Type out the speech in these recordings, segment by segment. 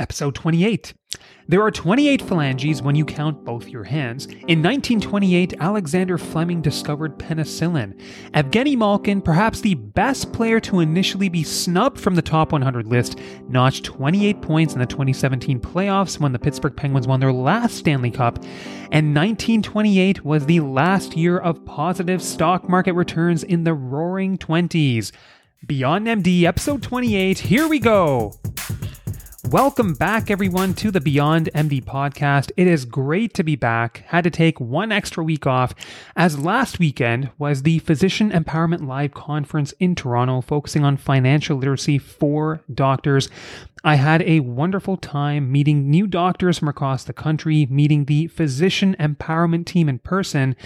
Episode 28. There are 28 phalanges when you count both your hands. In 1928, Alexander Fleming discovered penicillin. Evgeny Malkin, perhaps the best player to initially be snubbed from the top 100 list, notched 28 points in the 2017 playoffs when the Pittsburgh Penguins won their last Stanley Cup. And 1928 was the last year of positive stock market returns in the roaring 20s. Beyond MD, episode 28, here we go. Welcome back, everyone, to the Beyond MD podcast. It is great to be back. Had to take one extra week off, as last weekend was the Physician Empowerment Live conference in Toronto, focusing on financial literacy for doctors. I had a wonderful time meeting new doctors from across the country, meeting the physician empowerment team in person,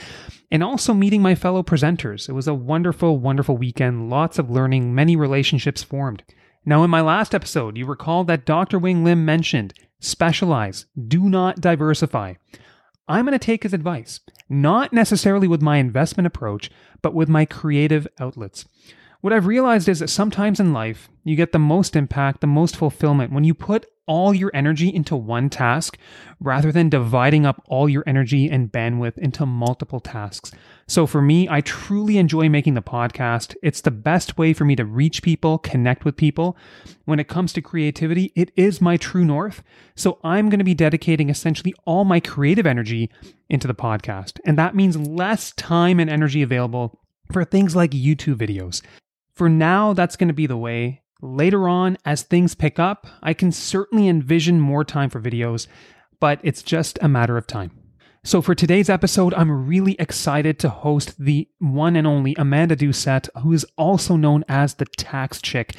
and also meeting my fellow presenters. It was a wonderful, wonderful weekend, lots of learning, many relationships formed. Now, in my last episode, you recall that Dr. Wing Lim mentioned specialize, do not diversify. I'm going to take his advice, not necessarily with my investment approach, but with my creative outlets. What I've realized is that sometimes in life, you get the most impact, the most fulfillment when you put all your energy into one task rather than dividing up all your energy and bandwidth into multiple tasks. So for me, I truly enjoy making the podcast. It's the best way for me to reach people, connect with people. When it comes to creativity, it is my true north. So I'm going to be dedicating essentially all my creative energy into the podcast. And that means less time and energy available for things like YouTube videos. For now, that's going to be the way. Later on, as things pick up, I can certainly envision more time for videos, but it's just a matter of time. So, for today's episode, I'm really excited to host the one and only Amanda Doucette, who is also known as the Tax Chick.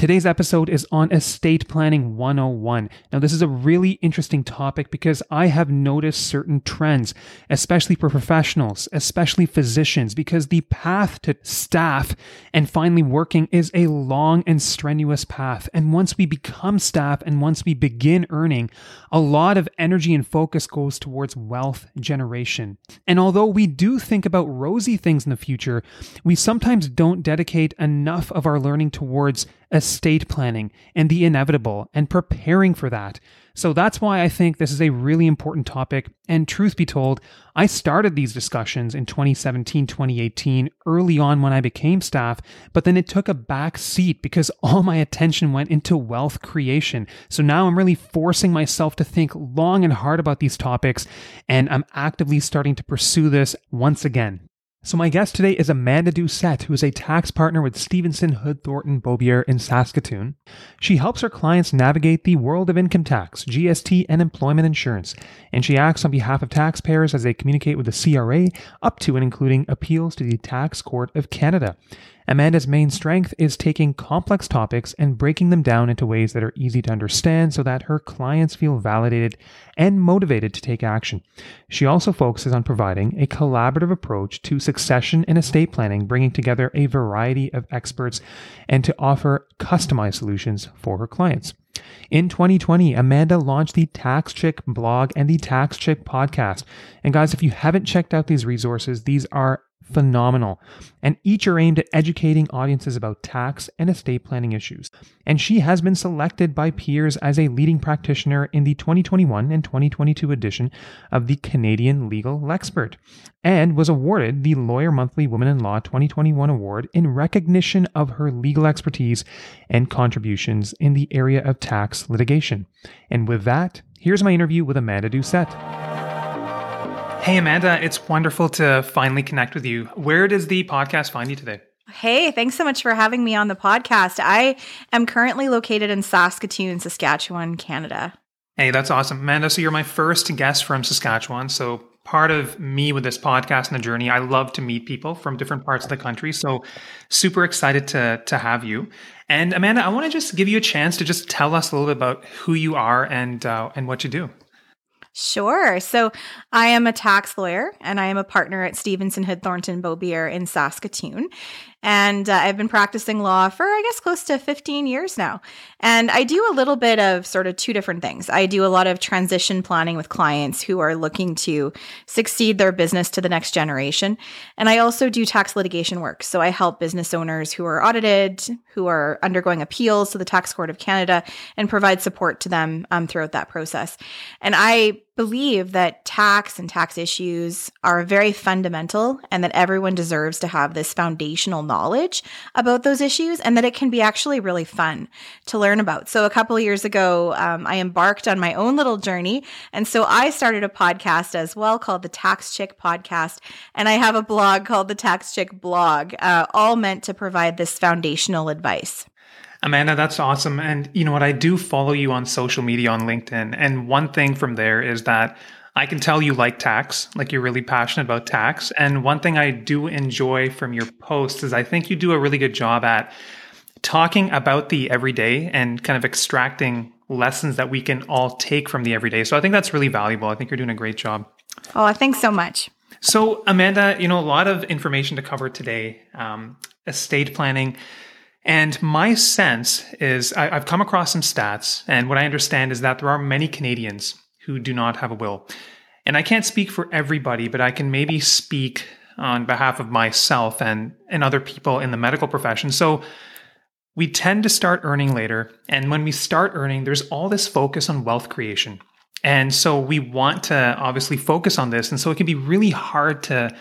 Today's episode is on estate planning 101. Now, this is a really interesting topic because I have noticed certain trends, especially for professionals, especially physicians, because the path to staff and finally working is a long and strenuous path. And once we become staff and once we begin earning, a lot of energy and focus goes towards wealth generation. And although we do think about rosy things in the future, we sometimes don't dedicate enough of our learning towards estate planning and the inevitable and preparing for that. So that's why I think this is a really important topic. And truth be told, I started these discussions in 2017, 2018, early on when I became staff, but then it took a back seat because all my attention went into wealth creation. So now I'm really forcing myself to think long and hard about these topics, and I'm actively starting to pursue this once again. So my guest today is Amanda Doucette, who is a tax partner with Stevenson Hood Thornton Beaubier in Saskatoon. She helps her clients navigate the world of income tax, GST, and employment insurance, and she acts on behalf of taxpayers as they communicate with the CRA up to and including appeals to the Tax Court of Canada. Amanda's main strength is taking complex topics and breaking them down into ways that are easy to understand so that her clients feel validated and motivated to take action. She also focuses on providing a collaborative approach to succession and estate planning, bringing together a variety of experts and to offer customized solutions for her clients. In 2020, Amanda launched the Tax Chick blog and the Tax Chick podcast. And guys, if you haven't checked out these resources, these are phenomenal, and each are aimed at educating audiences about tax and estate planning issues. And she has been selected by peers as a leading practitioner in the 2021 and 2022 edition of the Canadian Legal Lexpert, and was awarded the Lawyer Monthly Women in Law 2021 award in recognition of her legal expertise and contributions in the area of tax litigation. And with that, here's my interview with Amanda Doucette. Hey, Amanda, it's wonderful to finally connect with you. Where does the podcast find you today? Hey, thanks so much for having me on the podcast. I am currently located in Saskatoon, Saskatchewan, Canada. Hey, that's awesome. Amanda, so you're my first guest from Saskatchewan. So, part of me with this podcast and the journey, I love to meet people from different parts of the country. So, super excited to, to have you. And, Amanda, I want to just give you a chance to just tell us a little bit about who you are and, uh, and what you do. Sure. So I am a tax lawyer and I am a partner at Stevenson Hood Thornton Beaubier in Saskatoon. And uh, I've been practicing law for, I guess, close to 15 years now. And I do a little bit of sort of two different things. I do a lot of transition planning with clients who are looking to succeed their business to the next generation. And I also do tax litigation work. So I help business owners who are audited, who are undergoing appeals to the Tax Court of Canada, and provide support to them um, throughout that process. And I believe that tax and tax issues are very fundamental and that everyone deserves to have this foundational knowledge about those issues and that it can be actually really fun to learn about. So, a couple years ago, um, I embarked on my own little journey. And so I started a podcast as well called the Tax Chick Podcast. And I have a blog called the Tax Chick Blog, uh, all meant to provide this foundational advice. Amanda, that's awesome. And you know what? I do follow you on social media on LinkedIn. And one thing from there is that I can tell you like tax, like you're really passionate about tax. And one thing I do enjoy from your posts is I think you do a really good job at talking about the everyday and kind of extracting lessons that we can all take from the everyday. So I think that's really valuable. I think you're doing a great job. Oh, thanks so much. So, Amanda, you know, a lot of information to cover today. Um, estate planning and my sense is I, have come across some stats, and what I understand is that there are many Canadians who do not have a will. And I can't speak for everybody, but I can maybe speak on behalf of myself and, and other people in the medical profession. So we tend to start earning later. And when we start earning, there's all this focus on wealth creation. And so we want to obviously focus on this. And so it can be really hard to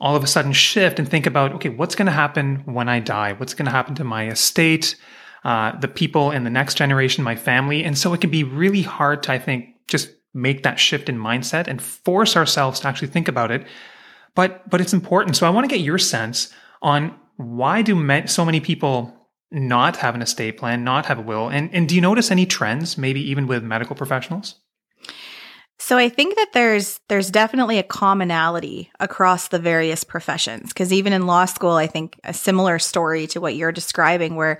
all of a sudden shift and think about okay, what's going to happen when I die? What's going to happen to my estate, uh, the people in the next generation, my family? And so it can be really hard to, I think, just make that shift in mindset and force ourselves to actually think about it. But but it's important. So I want to get your sense on why do so many people not have an estate plan, not have a will, and and do you notice any trends, maybe even with medical professionals? So I think that there's there's definitely a commonality across the various professions because even in law school I think a similar story to what you're describing where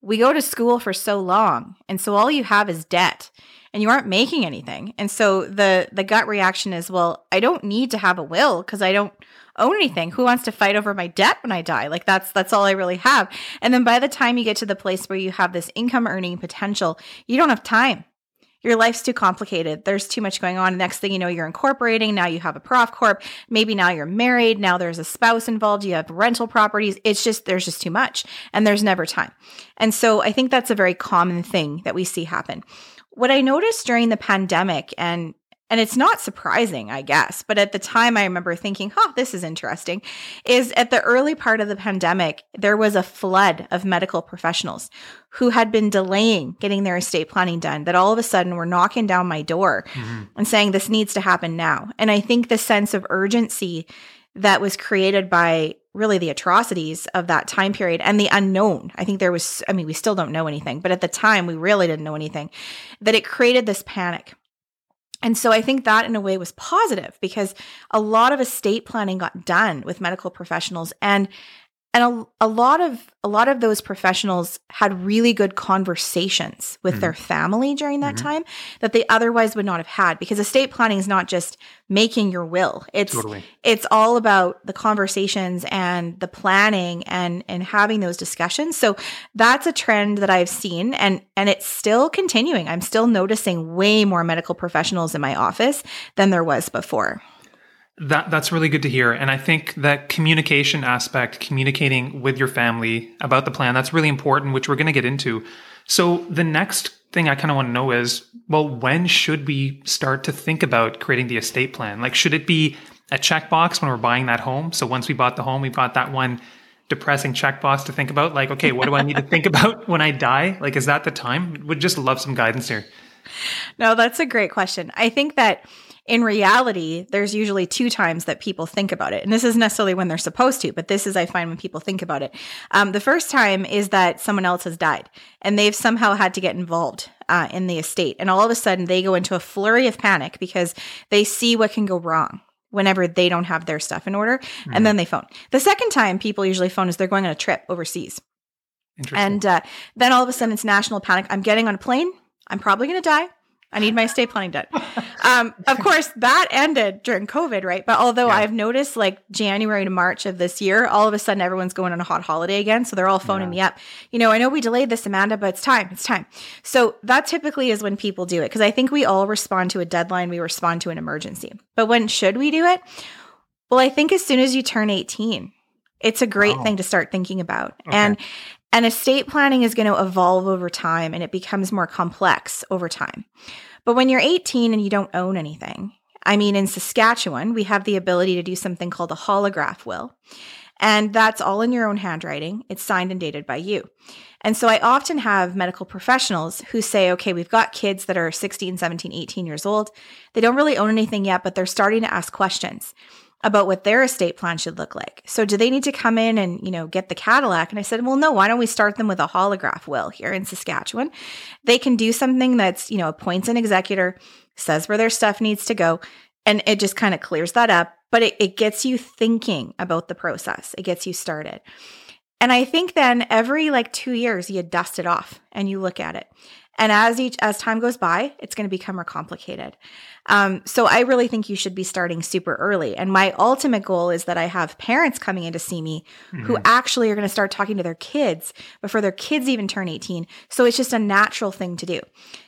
we go to school for so long and so all you have is debt and you aren't making anything. And so the the gut reaction is well I don't need to have a will because I don't own anything. Who wants to fight over my debt when I die? Like that's that's all I really have. And then by the time you get to the place where you have this income earning potential, you don't have time your life's too complicated. There's too much going on. Next thing you know, you're incorporating. Now you have a prof corp. Maybe now you're married. Now there's a spouse involved. You have rental properties. It's just, there's just too much and there's never time. And so I think that's a very common thing that we see happen. What I noticed during the pandemic and and it's not surprising, I guess, but at the time I remember thinking, huh, this is interesting, is at the early part of the pandemic, there was a flood of medical professionals who had been delaying getting their estate planning done that all of a sudden were knocking down my door mm-hmm. and saying, this needs to happen now. And I think the sense of urgency that was created by really the atrocities of that time period and the unknown. I think there was, I mean, we still don't know anything, but at the time we really didn't know anything, that it created this panic. And so I think that in a way was positive because a lot of estate planning got done with medical professionals. And and a, a lot of a lot of those professionals had really good conversations with mm-hmm. their family during that mm-hmm. time that they otherwise would not have had because estate planning is not just making your will it's totally. it's all about the conversations and the planning and and having those discussions so that's a trend that i've seen and and it's still continuing i'm still noticing way more medical professionals in my office than there was before that that's really good to hear, and I think that communication aspect, communicating with your family about the plan, that's really important, which we're going to get into. So the next thing I kind of want to know is, well, when should we start to think about creating the estate plan? Like, should it be a checkbox when we're buying that home? So once we bought the home, we've got that one depressing checkbox to think about. Like, okay, what do I need to think about when I die? Like, is that the time? Would just love some guidance here. No, that's a great question. I think that in reality, there's usually two times that people think about it. And this isn't necessarily when they're supposed to, but this is, I find, when people think about it. Um, the first time is that someone else has died and they've somehow had to get involved uh, in the estate. And all of a sudden, they go into a flurry of panic because they see what can go wrong whenever they don't have their stuff in order. Mm-hmm. And then they phone. The second time people usually phone is they're going on a trip overseas. And uh, then all of a sudden, it's national panic. I'm getting on a plane. I'm probably going to die I need my estate planning done. Um, of course, that ended during COVID, right? But although Yeah. I've noticed like January to March of this year, all of a sudden everyone's going on a hot holiday again. So they're all phoning me up. You know, I know we delayed this, Amanda, but it's time. It's time. So that typically is when people do it because I think we all respond to a deadline, we respond to an emergency. But when should we do it? Well, I think as soon as you turn 18, it's a great Oh. thing to start thinking about. Okay. And and estate planning is going to evolve over time and it becomes more complex over time. But when you're 18 and you don't own anything, I mean, in Saskatchewan, we have the ability to do something called a holograph will. And that's all in your own handwriting. It's signed and dated by you. And so I often have medical professionals who say, okay, we've got kids that are 16, 17, 18 years old. They don't really own anything yet, but they're starting to ask questions about what their estate plan should look like. So do they need to come in and, you know, get the Cadillac? And I said, well, no, why don't we start them with a holograph will here in Saskatchewan? They can do something that's, you know, appoints an executor, says where their stuff needs to go, and it just kind of clears that up. But it, it gets you thinking about the process. It gets you started. And I think then every like two years you dust it off and you look at it. And as each as time goes by, it's going to become more complicated. Um, so I really think you should be starting super early. And my ultimate goal is that I have parents coming in to see me who Mhm. actually are going to start talking to their kids before their kids even turn 18. So it's just a natural thing to do.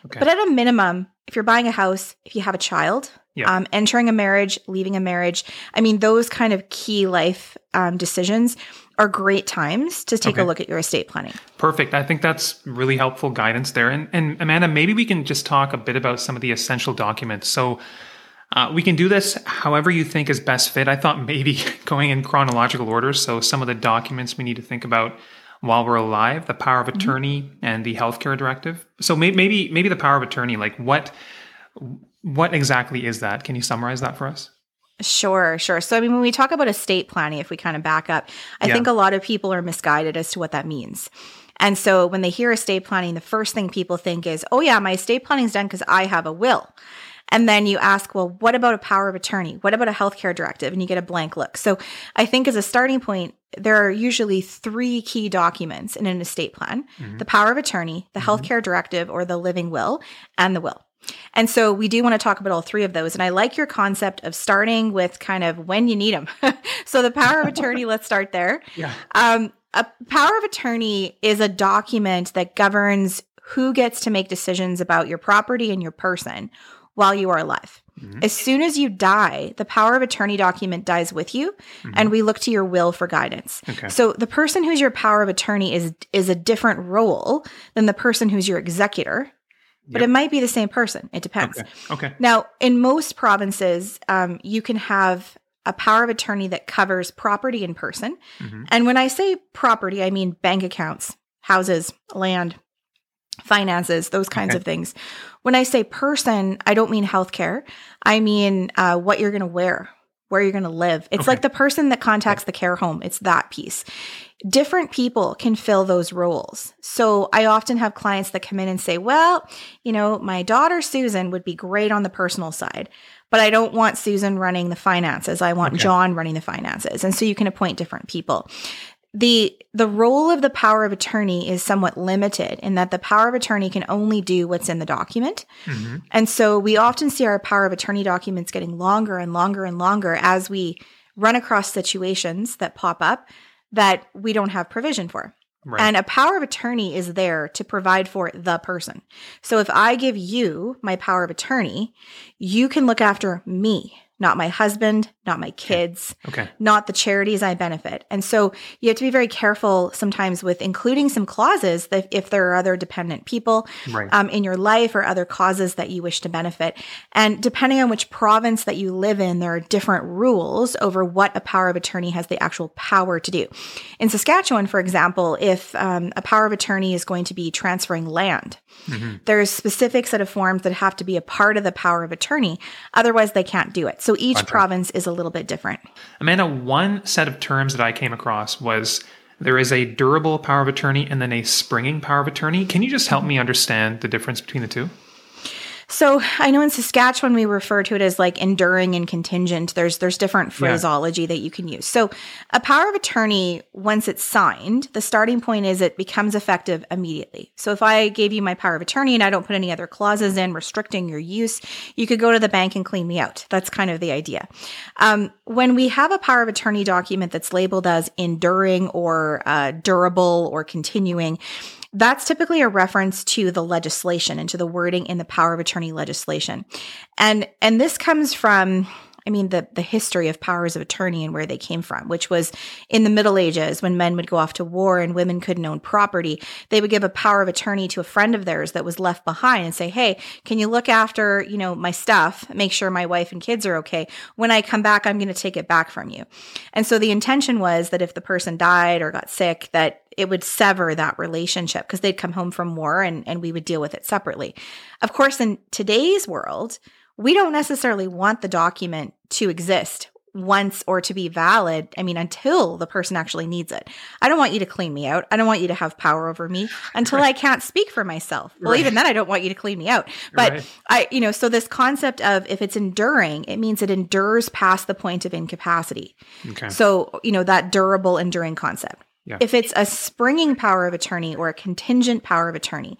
Okay. But at a minimum, if you're buying a house, if you have a child, Yeah. um, entering a marriage, leaving a marriage, I mean, those kind of key life um, decisions are great times to take Okay. a look at your estate planning. Perfect. I think that's really helpful guidance there. And, and Amanda, maybe we can just talk a bit about some of the essential documents. So uh, we can do this however you think is best fit. I thought maybe going in chronological order. So some of the documents we need to think about while we're alive, the power of attorney and the healthcare directive. So may- maybe maybe the power of attorney, like what what exactly is that? Can you summarize that for us? Sure, sure. So, I mean, when we talk about estate planning, if we kind of back up, I Yeah. think a lot of people are misguided as to what that means. And so, when they hear estate planning, the first thing people think is, oh, yeah, my estate planning's done because I have a will. And then you ask, well, what about a power of attorney? What about a healthcare directive? And you get a blank look. So, I think as a starting point, there are usually three key documents in an estate plan mm-hmm. the power of attorney, the mm-hmm. healthcare directive, or the living will, and the will. And so we do want to talk about all three of those. And I like your concept of starting with kind of when you need them. so the power of attorney, let's start there. Yeah. Um, a power of attorney is a document that governs who gets to make decisions about your property and your person while you are alive. Mhm. As soon as you die, the power of attorney document dies with you, and we look to your will for guidance. Okay. So the person who's your power of attorney is is a different role than the person who's your executor, but Yep. it might be the same person. It depends. Okay. Okay. Now, in most provinces, um, you can have a power of attorney that covers property in person. Mhm. And when I say property, I mean bank accounts, houses, land, finances, those kinds Okay. of things. When I say person, I don't mean healthcare. I mean uh, what you're going to wear, where you're going to live. It's Okay. like the person that contacts the care home. It's that piece. Different people can fill those roles. So I often have clients that come in and say, well, you know, my daughter Susan would be great on the personal side, but I don't want Susan running the finances. I want Okay. John running the finances. And so you can appoint different people. The the role of the power of attorney is somewhat limited in that the power of attorney can only do what's in the document. Mhm. And so we often see our power of attorney documents getting longer and longer and longer as we run across situations that pop up that we don't have provision for. Right. And a power of attorney is there to provide for the person. So if I give you my power of attorney, you can look after me, not my husband, not my kids, okay. not the charities I benefit. And so you have to be very careful sometimes with including some clauses that if there are other dependent people Right. um, in your life or other causes that you wish to benefit. And depending on which province that you live in, there are different rules over what a power of attorney has the actual power to do. In Saskatchewan, for example, if um, a power of attorney is going to be transferring land, Mhm. there's specific set of forms that have to be a part of the power of attorney. Otherwise, they can't do it. So each Gotcha. province is a little bit different. Amanda, one set of terms that I came across was there is a durable power of attorney and then a springing power of attorney. Can you just help me understand the difference between the two? So I know in Saskatchewan we refer to it as like enduring and contingent. There's there's different Yeah. phraseology that you can use. So a power of attorney, once it's signed, the starting point is it becomes effective immediately. So if I gave you my power of attorney and I don't put any other clauses in restricting your use, you could go to the bank and clean me out. That's kind of the idea. Um, when we have a power of attorney document that's labeled as enduring or uh, durable or continuing, that's typically a reference to the legislation and to the wording in the power of attorney legislation. And and this comes from I mean the the history of powers of attorney and where they came from, which was in the Middle Ages when men would go off to war and women couldn't own property, they would give a power of attorney to a friend of theirs that was left behind and say, "Hey, can you look after, you know, my stuff, make sure my wife and kids are okay. When I come back, I'm going to take it back from you." And so the intention was that if the person died or got sick that it would sever that relationship because they'd come home from war and, and we would deal with it separately. Of course, in today's world, we don't necessarily want the document to exist once or to be valid. I mean, until the person actually needs it. I don't want you to clean me out. I don't want you to have power over me until I can't speak for myself. Well, Right. even then, I don't want you to clean me out. But Right. I, you know, so this concept of if it's enduring, it means it endures past the point of incapacity. Okay. So, you know, that durable, enduring concept. Yeah. If it's a springing power of attorney or a contingent power of attorney,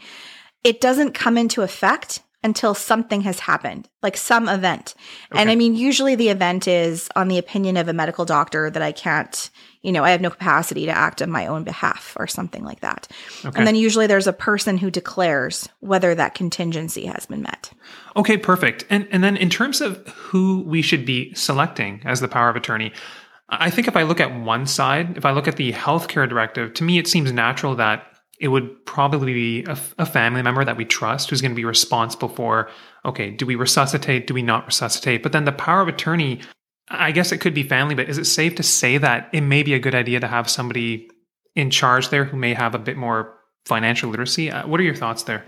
it doesn't come into effect until something has happened, like some event. And I mean, usually the event is on the opinion of a medical doctor that I can't, you know, I have no capacity to act on my own behalf or something like that. Okay. And then usually there's a person who declares whether that contingency has been met. Okay, perfect. And and then in terms of who we should be selecting as the power of attorney, I think if I look at one side, if I look at the healthcare directive, to me it seems natural that it would probably be a, a family member that we trust who's going to be responsible for okay, do we resuscitate, do we not resuscitate? But then the power of attorney, I guess it could be family, but is it safe to say that it may be a good idea to have somebody in charge there who may have a bit more financial literacy? Uh, What are your thoughts there?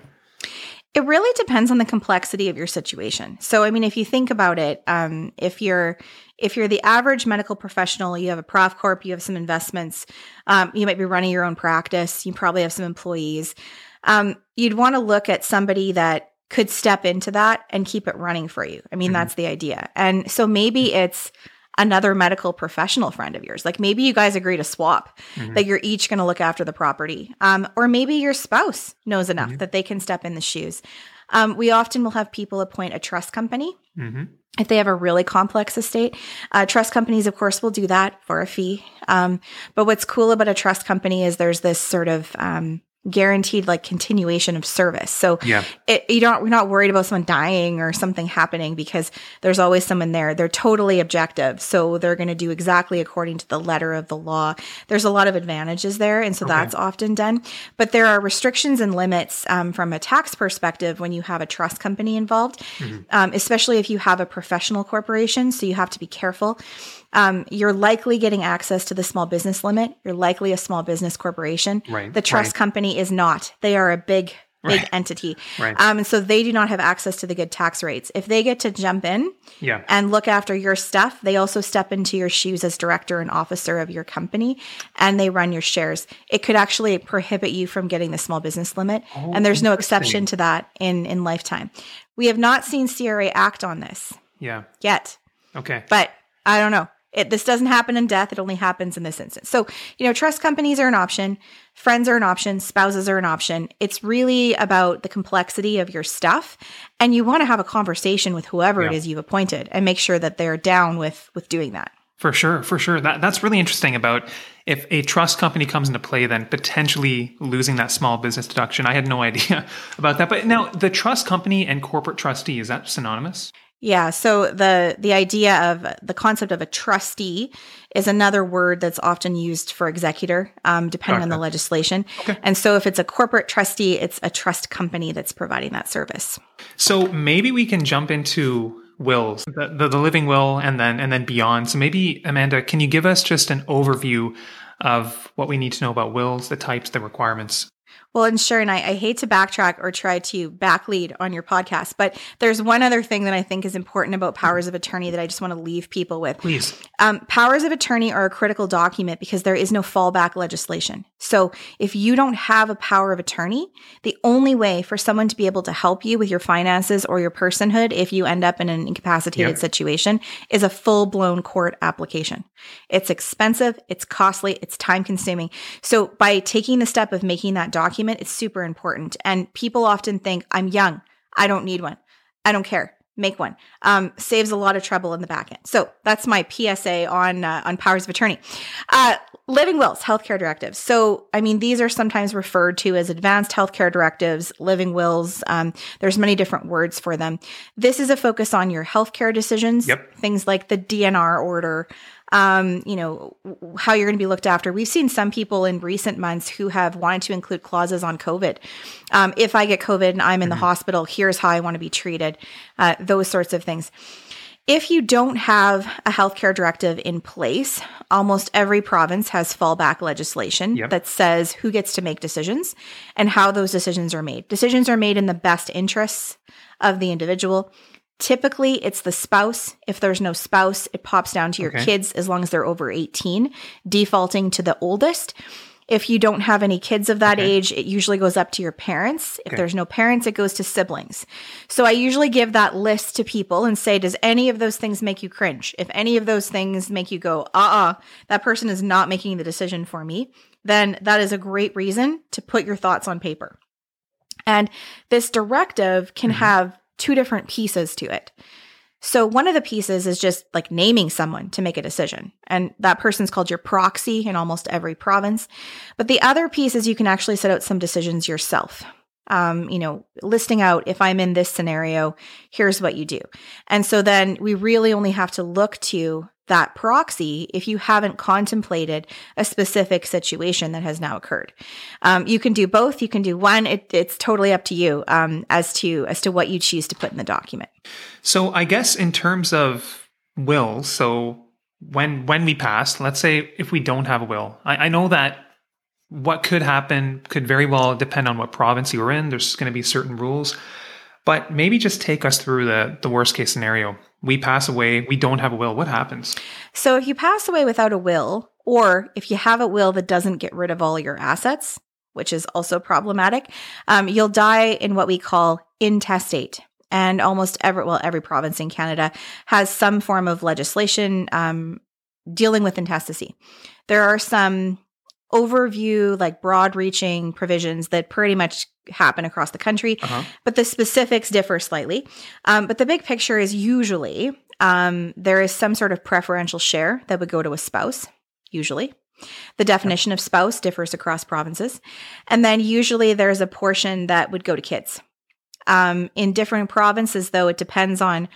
It really depends on the complexity of your situation. So, I mean, if you think about it, um, if you're if you're the average medical professional, you have a prof corp, you have some investments, um, you might be running your own practice, you probably have some employees. Um, you'd want to look at somebody that could step into that and keep it running for you. I mean, Mhm. that's the idea. And so maybe it's another medical professional friend of yours. Like maybe you guys agree to swap Mhm. that you're each going to look after the property. Um, or maybe your spouse knows enough Mhm. that they can step in the shoes. Um, we often will have people appoint a trust company hmm if they have a really complex estate. Uh, trust companies, of course, will do that for a fee. Um, but what's cool about a trust company is there's this sort of um, guaranteed like continuation of service. So Yeah. it, you don't we're not worried about someone dying or something happening because there's always someone there they're totally objective so they're going to do exactly according to the letter of the law there's a lot of advantages there and so Okay. that's often done but there are restrictions and limits um, from a tax perspective when you have a trust company involved Mhm. um, especially if you have a professional corporation so you have to be careful um, you're likely getting access to the small business limit you're likely a small business corporation Right. the trust company is not they are a big big Right. entity Right. um, and so they do not have access to the good tax rates. If they get to jump in yeah. and look after your stuff, they also step into your shoes as director and officer of your company and they run your shares. It could actually prohibit you from getting the small business limit. Oh, and there's no exception to that in, in lifetime. We have not seen CRA act on this Yeah. yet, Okay. but I don't know. It, this doesn't happen in death. It only happens in this instance. So, you know, trust companies are an option. Friends are an option. Spouses are an option. It's really about the complexity of your stuff. And you want to have a conversation with whoever it Yeah. is you've appointed and make sure that they're down with, with doing that. For sure, for sure. That that's really interesting about if a trust company comes into play, then potentially losing that small business deduction. I had no idea about that. But now the trust company and corporate trustee, is that synonymous? Yeah. So the the idea of the concept of a trustee is another word that's often used for executor, um, depending on the legislation. Okay. And so if it's a corporate trustee, it's a trust company that's providing that service. So maybe we can jump into wills, the, the, the living will and then and then beyond. So maybe Amanda, can you give us just an overview of what we need to know about wills, the types, the requirements? Well, and sure, and I, I, hate to backtrack or try to backlead on your podcast, but there's one other thing that I think is important about powers of attorney that I just want to leave people with. Please. Um, powers of attorney are a critical document because there is no fallback legislation. So if you don't have a power of attorney, the only way for someone to be able to help you with your finances or your personhood, if you end up in an incapacitated yep. situation, is a full blown court application. It's expensive, it's costly, it's time consuming. So by taking the step of making that document, document is super important. And people often think, I'm young. I don't need one. I don't care. Make one. Um, saves a lot of trouble in the back end. So that's my PSA on uh, on powers of attorney. Uh, living wills, healthcare directives. So I mean, these are sometimes referred to as advanced healthcare directives, living wills. Um, there's many different words for them. This is a focus on your healthcare decisions. Yep. Things like the DNR order, um, you know, how you're going to be looked after. We've seen some people in recent months who have wanted to include clauses on COVID. Um, if I get COVID and I'm in the mm-hmm. hospital, here's how I want to be treated, uh, those sorts of things. If you don't have a healthcare directive in place, almost every province has fallback legislation yep. that says who gets to make decisions and how those decisions are made. Decisions are made in the best interests of the individual. Typically, it's the spouse. If there's no spouse, it pops down to your okay. kids as long as they're over 18, defaulting to the oldest. If you don't have any kids of that okay. age, it usually goes up to your parents. If okay. there's no parents, it goes to siblings. So I usually give that list to people and say, does any of those things make you cringe? If any of those things make you go, uh uh-uh, uh, that person is not making the decision for me, then that is a great reason to put your thoughts on paper. And this directive can mm-hmm. have two different pieces to it. So one of the pieces is just like naming someone to make a decision. And that person's called your proxy in almost every province. But the other piece is you can actually set out some decisions yourself. Um, you know, listing out if I'm in this scenario, here's what you do. And so then we really only have to look to that proxy if you haven't contemplated a specific situation that has now occurred. Um, you can do both. You can do one. It, it's totally up to you um, as to as to what you choose to put in the document. So I guess in terms of will, so when when we pass, let's say if we don't have a will, I, I know that what could happen could very well depend on what province you're in. There's going to be certain rules. But maybe just take us through the, the worst case scenario. We pass away, we don't have a will. What happens? So, if you pass away without a will, or if you have a will that doesn't get rid of all your assets, which is also problematic, um, you'll die in what we call intestate. And almost every, well, every province in Canada has some form of legislation um, dealing with intestacy. There are some overview, like broad reaching provisions that pretty much happen across the country, uh-huh. but the specifics differ slightly. Um, but the big picture is usually um, there is some sort of preferential share that would go to a spouse, usually. The definition of spouse differs across provinces. And then usually there's a portion that would go to kids. Um, in different provinces, though, it depends on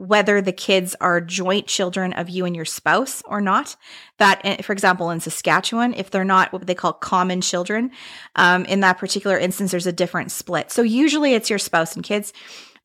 whether the kids are joint children of you and your spouse or not. That, eh, for example, in Saskatchewan, if they're not what they call common children, um, in that particular instance, there's a different split. So usually it's your spouse and kids.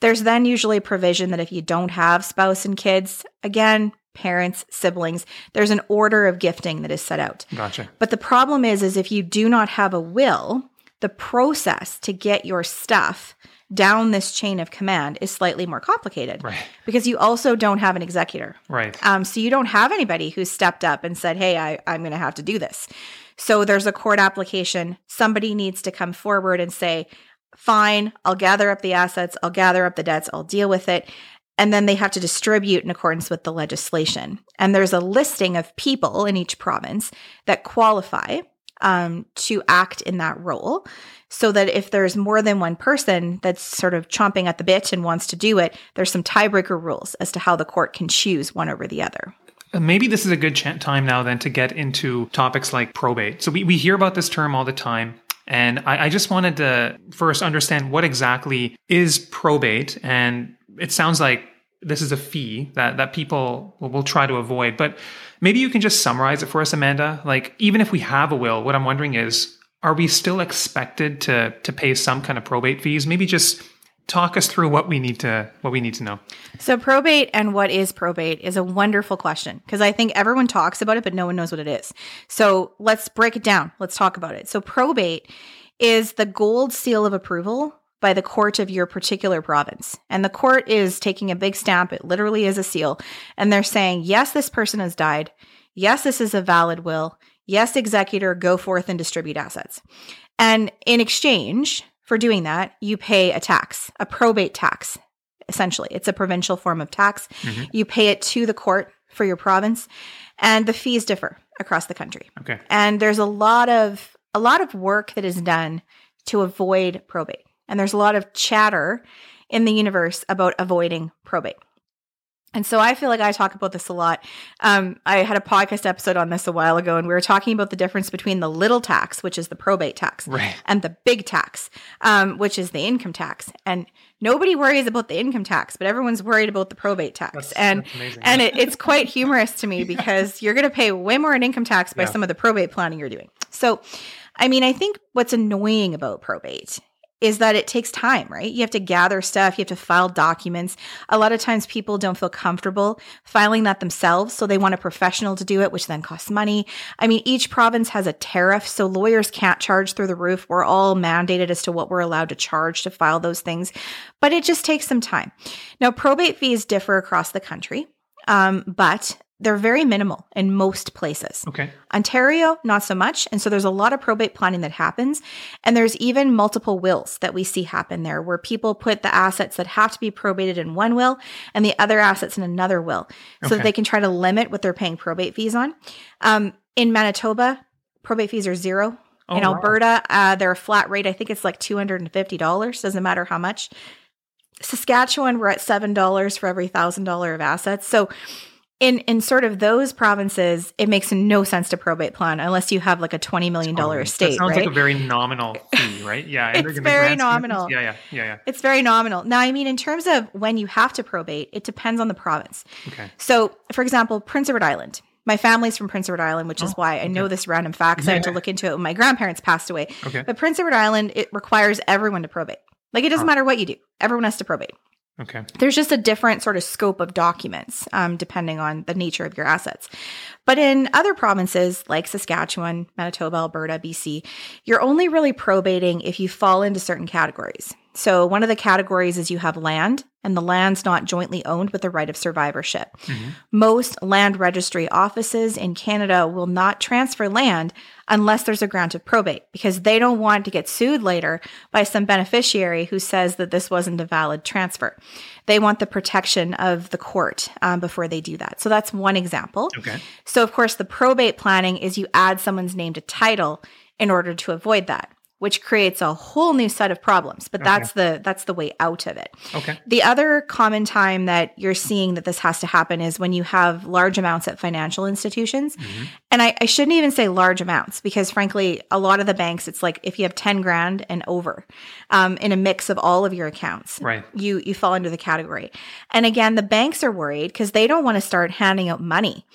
There's then usually a provision that if you don't have spouse and kids, again, parents, siblings, there's an order of gifting that is set out. Gotcha. But the problem is, is if you do not have a will, the process to get your stuff down this chain of command is slightly more complicated. Right. Because you also don't have an executor. Right. Um, so you don't have anybody who's stepped up and said, hey, I, I'm going to have to do this. So there's a court application. Somebody needs to come forward and say, fine, I'll gather up the assets, I'll gather up the debts, I'll deal with it. And then they have to distribute in accordance with the legislation. And there's a listing of people in each province that qualify um, to act in that role so that if there's more than one person that's sort of chomping at the bit and wants to do it, there's some tiebreaker rules as to how the court can choose one over the other. Uh, maybe this is a good ch- time now then to get into topics like probate. So we, we hear about this term all the time. And I, I just wanted to first understand what exactly is probate. And it sounds like this is a fee that, that people will, will try to avoid. But maybe you can just summarize it for us, Amanda. Like, even if we have a will, what I'm wondering is are we still expected to to pay some kind of probate fees? Maybe just talk us through what we need to what we need to know. So probate and what is probate is a wonderful question because I think everyone talks about it but no one knows what it is. So let's break it down. Let's talk about it. So probate is the gold seal of approval by the court of your particular province. And the court is taking a big stamp, it literally is a seal, and they're saying, yes, this person has died. Yes, this is a valid will. Yes, executor, go forth and distribute assets. And in exchange for doing that, you pay a tax, a probate tax, essentially. It's a provincial form of tax. Mm-hmm. You pay it to the court for your province, and the fees differ across the country. Okay. And there's a lot of a lot of work that is done to avoid probate. And there's a lot of chatter in the universe about avoiding probate. And so I feel like I talk about this a lot. Um, I had a podcast episode on this a while ago, and we were talking about the difference between the little tax, which is the probate tax, Right. and the big tax, um, which is the income tax. And nobody worries about the income tax, but everyone's worried about the probate tax. That's- and that's amazing. and it, it's quite humorous to me because you're going to pay way more in income tax by Yeah. some of the probate planning you're doing. So, I mean, I think what's annoying about probate is that it takes time, right? You have to gather stuff, you have to file documents. A lot of times people don't feel comfortable filing that themselves, so they want a professional to do it, which then costs money. I mean, each province has a tariff, so lawyers can't charge through the roof. We're all mandated as to what we're allowed to charge to file those things, but it just takes some time. Now, probate fees differ across the country, um, but they're very minimal in most places. Okay. Ontario, not so much. And so there's a lot of probate planning that happens. And there's even multiple wills that we see happen there where people put the assets that have to be probated in one will and the other assets in another will so Okay. that they can try to limit what they're paying probate fees on. Um, in Manitoba, probate fees are zero. Oh, in wow. Alberta, uh, they're a flat rate. I think it's like $250, doesn't matter how much. Saskatchewan, we're at $7 for every $1,000 of assets. So, in in sort of those provinces, it makes no sense to probate plan unless you have like a twenty million dollar estate, That sounds right? like a very nominal fee, right? Yeah. It's very grand scheme of nominal. Yeah, yeah, yeah, yeah. it's very nominal. Now, I mean, in terms of when you have to probate, it depends on the province. Okay. So, for example, Prince Edward Island. My family's from Prince Edward Island, which is Oh, why I know this random fact. 'cause I had to look into it when my grandparents passed away. Okay. But Prince Edward Island, it requires everyone to probate. Like it doesn't matter what you do, everyone has to probate. Okay. There's just a different sort of scope of documents um, depending on the nature of your assets. But in other provinces like Saskatchewan, Manitoba, Alberta, BC, you're only really probating if you fall into certain categories. So one of the categories is you have land, and the land's not jointly owned with the right of survivorship. Mhm. Most land registry offices in Canada will not transfer land unless there's a grant of probate because they don't want to get sued later by some beneficiary who says that this wasn't a valid transfer. They want the protection of the court um, before they do that. So that's one example. Okay. So, of course, the probate planning is you add someone's name to title in order to avoid that, which creates a whole new set of problems. But Okay. that's the that's the way out of it. Okay. The other common time that you're seeing that this has to happen is when you have large amounts at financial institutions. Mhm. And I, I shouldn't even say large amounts because, frankly, a lot of the banks, it's like if you have 10 grand and over um, in a mix of all of your accounts, Right. you, you fall into the category. And again, the banks are worried because they don't want to start handing out money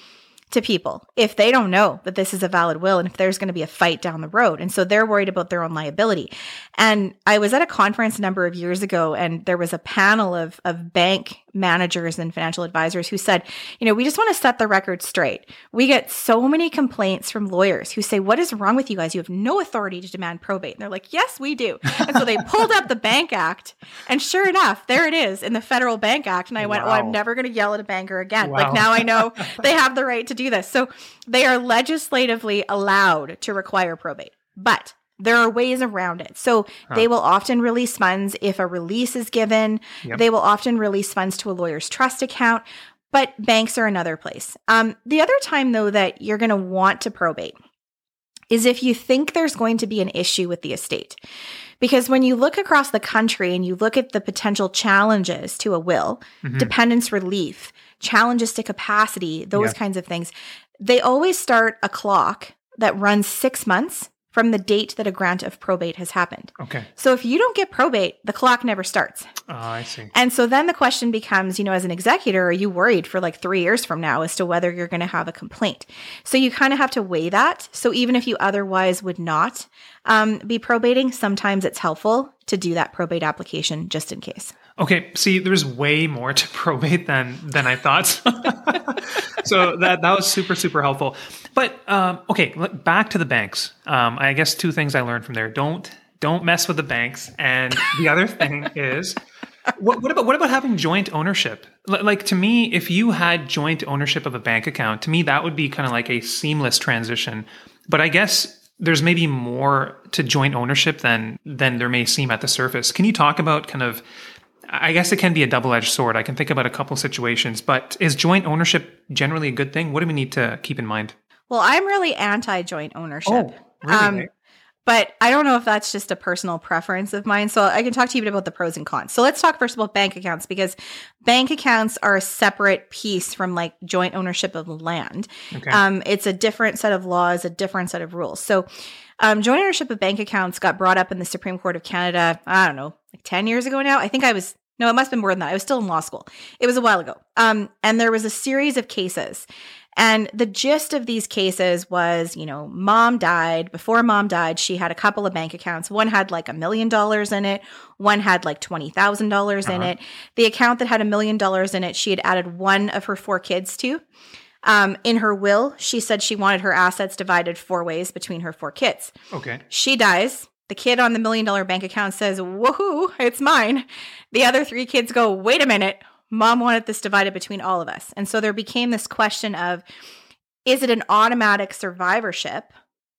to people if they don't know that this is a valid will and if there's going to be a fight down the road. And so they're worried about their own liability. And I was at a conference a number of years ago and there was a panel of, of bank managers and financial advisors who said, you know, we just want to set the record straight. We get so many complaints from lawyers who say, what is wrong with you guys? You have no authority to demand probate. And they're like, yes, we do. And so they pulled up the Bank Act and sure enough, there it is in the Federal Bank Act. And I went, oh, I'm never going to yell at a banker again. Wow. Like now I know they have the right to do this. So they are legislatively allowed to require probate, but there are ways around it. So they will often release funds if a release is given. Yep. They will often release funds to a lawyer's trust account, but banks are another place. Um, the other time, though, that you're going to want to probate is if you think there's going to be an issue with the estate. Because when you look across the country and you look at the potential challenges to a will, Mhm. dependence relief, challenges to capacity, those Yeah. kinds of things, they always start a clock that runs six months from the date that a grant of probate has happened. Okay. So if you don't get probate, the clock never starts. Oh, I see. And so then the question becomes, you know, as an executor, are you worried for like three years from now as to whether you're going to have a complaint? So you kind of have to weigh that. So even if you otherwise would not um, be probating, sometimes it's helpful to do that probate application just in case. Okay, see, there's way more to probate than than I thought. so that that was super super helpful. But um, okay, back to the banks. Um, I guess two things I learned from there: don't don't mess with the banks. And the other thing is, what, what, about what about having joint ownership? L- like to me, if you had joint ownership of a bank account, to me that would be kind of like a seamless transition. But I guess there's maybe more to joint ownership than than there may seem at the surface. Can you talk about kind of I guess it can be a double-edged sword. I can think about a couple situations, but is joint ownership generally a good thing? What do we need to keep in mind? Well, I'm really anti joint ownership. Oh, really? Um, but I don't know if that's just a personal preference of mine. So I can talk to you about the pros and cons. So let's talk first about bank accounts because bank accounts are a separate piece from like joint ownership of land. Okay. Um, it's a different set of laws, a different set of rules. So um, joint ownership of bank accounts got brought up in the Supreme Court of Canada, I don't know, like 10 years ago now. I think I was, no, it must have been more than that. I was still in law school. It was a while ago. Um, and there was a series of cases and the gist of these cases was, you know, mom died. Before mom died, she had a couple of bank accounts. One had like a million dollars in it, one had like $20,000 in Uh-huh. it. The account that had a million dollars in it, she had added one of her four kids to. Um, in her will, she said she wanted her assets divided four ways between her four kids. okay. She dies. The kid on the million dollar bank account says, Woohoo, it's mine. The other three kids go, Wait a minute. Mom wanted this divided between all of us. And so there became this question of is it an automatic survivorship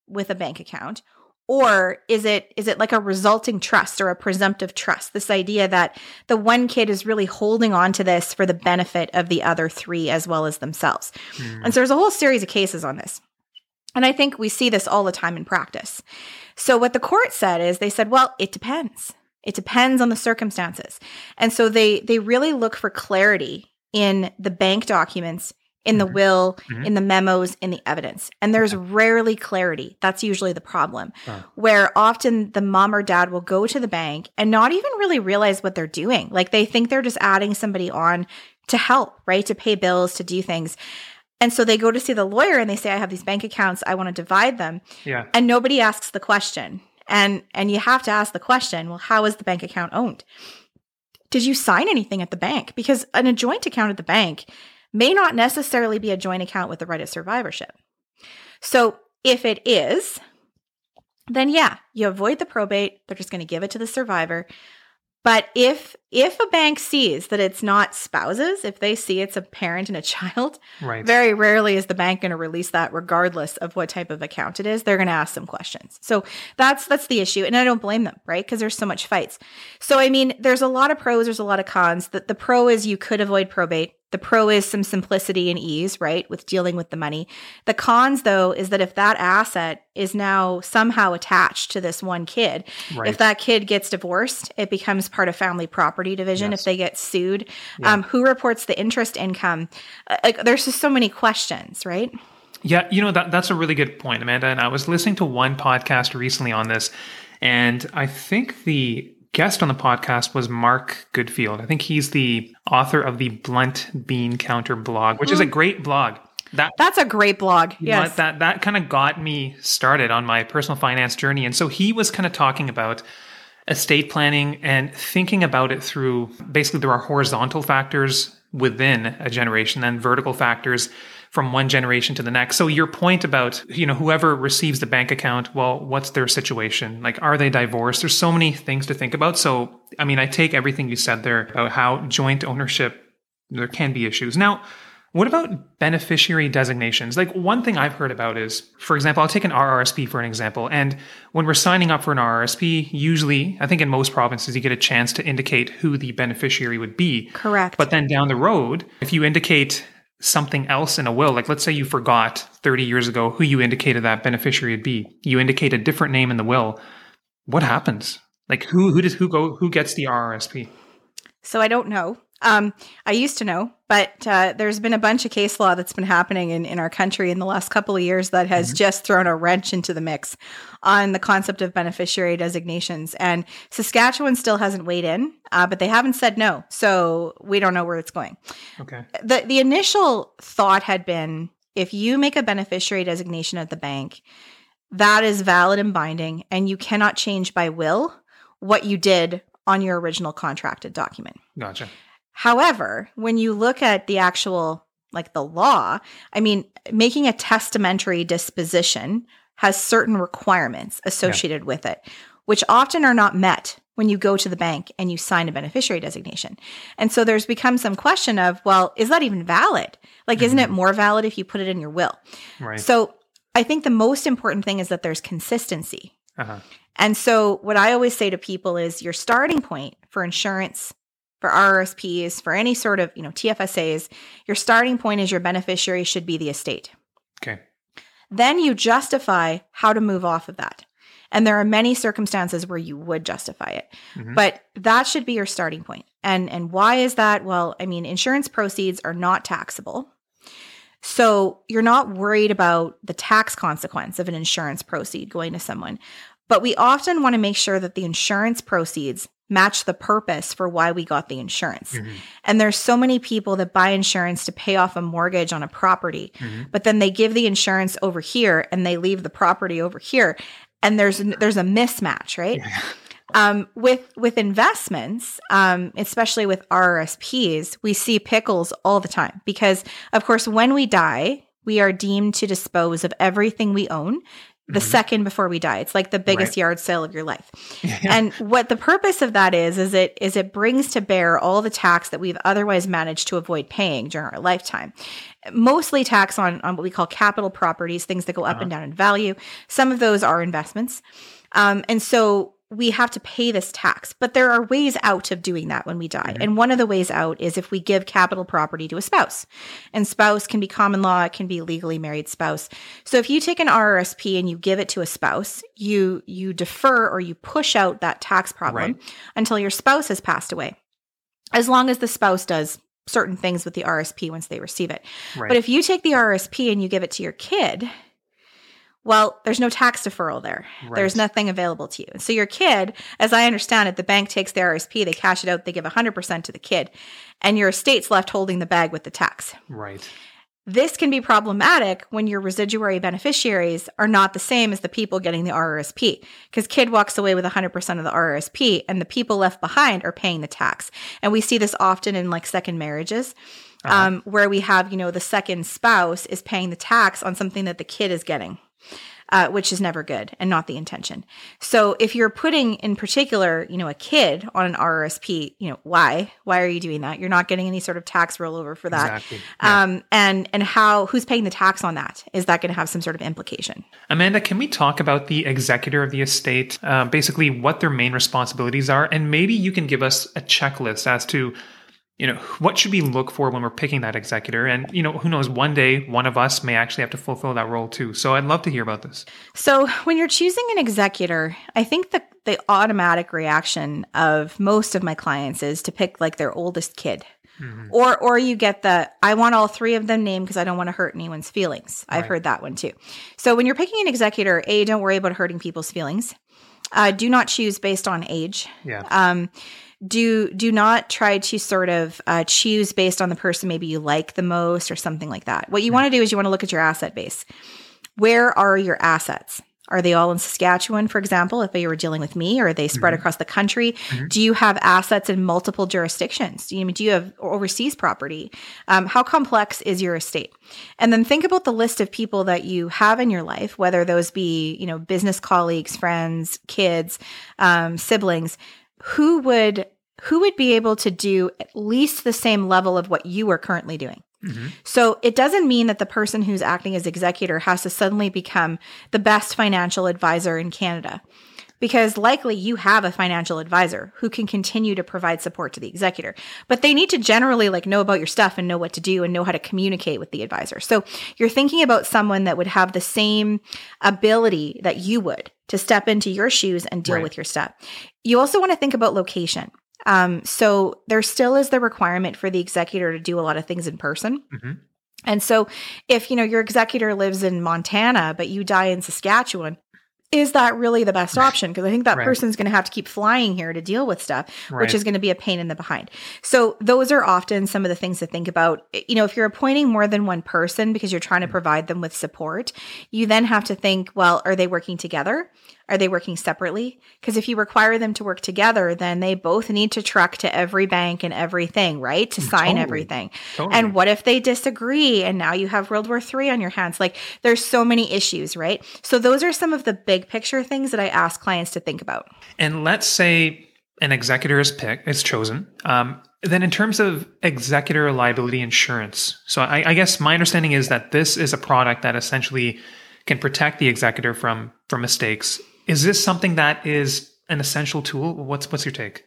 with a bank account? Or is it is it like a resulting trust or a presumptive trust? This idea that the one kid is really holding on to this for the benefit of the other three as well as themselves. Hmm. And so there's a whole series of cases on this. And I think we see this all the time in practice. So what the court said is they said, well, it depends. It depends on the circumstances. And so they they really look for clarity in the bank documents, in the Mhm. will, Mhm. in the memos, in the evidence. And there's rarely clarity. That's usually the problem. Oh. Where often the mom or dad will go to the bank and not even really realize what they're doing. Like they think they're just adding somebody on to help, right? To pay bills, to do things. And so they go to see the lawyer and they say, I have these bank accounts, I want to divide them. Yeah. And nobody asks the question. And and you have to ask the question, well, how is the bank account owned? Did you sign anything at the bank? Because an joint account at the bank may not necessarily be a joint account with the right of survivorship. So if it is, then yeah, you avoid the probate. They're just going to give it to the survivor. But if if a bank sees that it's not spouses, if they see it's a parent and a child, Right. very rarely is the bank going to release that regardless of what type of account it is. They're going to ask some questions. So that's that's the issue and I don't blame them, right? Because there's so much fights. So I mean, there's a lot of pros, there's a lot of cons. The, the pro is you could avoid probate. The pro is some simplicity and ease, right, with dealing with the money. The cons, though, is that if that asset is now somehow attached to this one kid, right. if that kid gets divorced, it becomes part of family property division. Yes. If they get sued, Yeah. um, who reports the interest income? Uh, Like, there's just so many questions, right? Yeah, you know that that's a really good point, Amanda. And I was listening to one podcast recently on this, and I think the guest on the podcast was Mark Goodfield. I think he's the author of the Blunt Bean Counter blog, which is a mm. great blog. That That's a great blog. know yes. that that kind of got me started on my personal finance journey. And so he was kind of talking about estate planning and thinking about it through basically there are horizontal factors within a generation and vertical factors from one generation to the next. So your point about, you know, whoever receives the bank account, well, what's their situation? Like are they divorced? There's so many things to think about. So I mean, I take everything you said there about how joint ownership there can be issues. Now, what about beneficiary designations? Like one thing I've heard about is, for example, I'll take an RRSP for an example. And when we're signing up for an RRSP, usually, I think in most provinces, you get a chance to indicate who the beneficiary would be. Correct. But then down the road, if you indicate something else in a will, like let's say you forgot 30 years ago who you indicated that beneficiary would be, you indicate a different name in the will, what happens? Like who who does who go who gets the RRSP? So I don't know. Um, I used to know, but uh, there's been a bunch of case law that's been happening in, in our country in the last couple of years that has just thrown a wrench into the mix on the concept of beneficiary designations. And Saskatchewan still hasn't weighed in, uh, but they haven't said no. So we don't know where it's going. Okay. The, the initial thought had been if you make a beneficiary designation at the bank, that is valid and binding, and you cannot change by will what you did on your original contracted document. Gotcha. However, when you look at the actual, like the law, I mean, making a testamentary disposition has certain requirements associated with it. which often are not met when you go to the bank and you sign a beneficiary designation. And so there's become some question of, well, is that even valid? Like, mm-hmm. isn't it mm-hmm. more valid if you put it in your will? Right. So I think the most important thing is that there's consistency. Uh-huh. And so what I always say to people is your starting point for insurance, for RRSPs, for any sort of, you know, TFSAs, your starting point is your beneficiary should be the estate. Okay. Then you justify how to move off of that. And there are many circumstances where you would justify it. Mm-hmm. But that should be your starting point. And and why is that? Well, I mean, insurance proceeds are not taxable. So you're not worried about the tax consequence of an insurance proceed going to someone. But we often want to make sure that the insurance proceeds match the purpose for why we got the insurance. Mm-hmm. And there's so many people that buy insurance to pay off a mortgage on a property, mm-hmm. but then they give the insurance over here and they leave the property over here and there's there's a mismatch, right? Yeah. Um, with with investments, um, especially with RRSPs, we see pickles all the time because, of course, when we die, we are deemed to dispose of everything we own the mm-hmm. second before we die. It's like the biggest right. yard sale of your life. and what the purpose of that is is it is it brings to bear all the tax that we've otherwise managed to avoid paying during our lifetime. Mostly tax on on what we call capital properties, things that go up uh-huh. and down in value. Some of those are investments. Um, and so we have to pay this tax. But there are ways out of doing that when we die. Mm-hmm. And one of the ways out is if we give capital property to a spouse. And spouse can be common law, it can be legally married spouse. So if you take an RRSP and you give it to a spouse, you you defer or you push out that tax problem right. until your spouse has passed away. As long as the spouse does certain things with the RSP once they receive it. Right. But if you take the RSP and you give it to your kid, well, there's no tax deferral there. Right. There's nothing available to you. So your kid, as I understand it, the bank takes the RSP, they cash it out, they give 100% to the kid, and your estate's left holding the bag with the tax. Right. This can be problematic when your residuary beneficiaries are not the same as the people getting the RRSP, because kid walks away with 100% of the RRSP and the people left behind are paying the tax. And we see this often in like second marriages. Uh-huh. Um, where we have, you know, the second spouse is paying the tax on something that the kid is getting uh, which is never good and not the intention. So if you're putting in particular, you know, a kid on an RRSP, you know, why? Why are you doing that? You're not getting any sort of tax rollover for that. Exactly. Yeah. Um, and and how who's paying the tax on that? Is that going to have some sort of implication? Amanda, can we talk about the executor of the estate? Uh, basically, what their main responsibilities are, and maybe you can give us a checklist as to you know what should we look for when we're picking that executor? And you know who knows one day one of us may actually have to fulfill that role too. So i'd love to hear about this. So when you're choosing an executor i think the the automatic reaction of most of my clients is to pick like their oldest kid. Mm-hmm. or or you get the i want all three of them named because i don't want to hurt anyone's feelings. I've heard that one too. So when you're picking an executor a don't worry about hurting people's feelings. Uh, do not choose based on age. Yeah. Um do do not try to sort of uh, choose based on the person maybe you like the most or something like that. What you want to do is you want to look at your asset base. Where are your assets? Are they all in Saskatchewan, for example, if you were dealing with me, or are they spread mm-hmm. across the country? Mm-hmm. Do you have assets in multiple jurisdictions? Do you, do you have overseas property? Um, how complex is your estate? And then think about the list of people that you have in your life, whether those be, you know, business colleagues, friends, kids, um, siblings who would who would be able to do at least the same level of what you are currently doing. Mm-hmm. So it doesn't mean that the person who's acting as executor has to suddenly become the best financial advisor in Canada. Because likely you have a financial advisor who can continue to provide support to the executor, but they need to generally like know about your stuff and know what to do and know how to communicate with the advisor. So you're thinking about someone that would have the same ability that you would to step into your shoes and deal right. with your stuff. You also want to think about location. Um, so there still is the requirement for the executor to do a lot of things in person. Mm-hmm. And so if you know your executor lives in Montana but you die in Saskatchewan, is that really the best option? Because I think that right. person's going to have to keep flying here to deal with stuff, right. which is going to be a pain in the behind. So those are often some of the things to think about. You know, if you're appointing more than one person because you're trying to mm. provide them with support, you then have to think, well, are they working together? Are they working separately? Because if you require them to work together, then they both need to truck to every bank and everything, right? To sign Totally. everything. Totally. And what if they disagree and now you have World War III on your hands? Like there's so many issues, right? So those are some of the big picture things that I ask clients to think about. And let's say an executor is picked, is chosen. Um, then, in terms of executor liability insurance, so I, I guess my understanding is that this is a product that essentially can protect the executor from from mistakes. Is this something that is an essential tool? What's what's your take?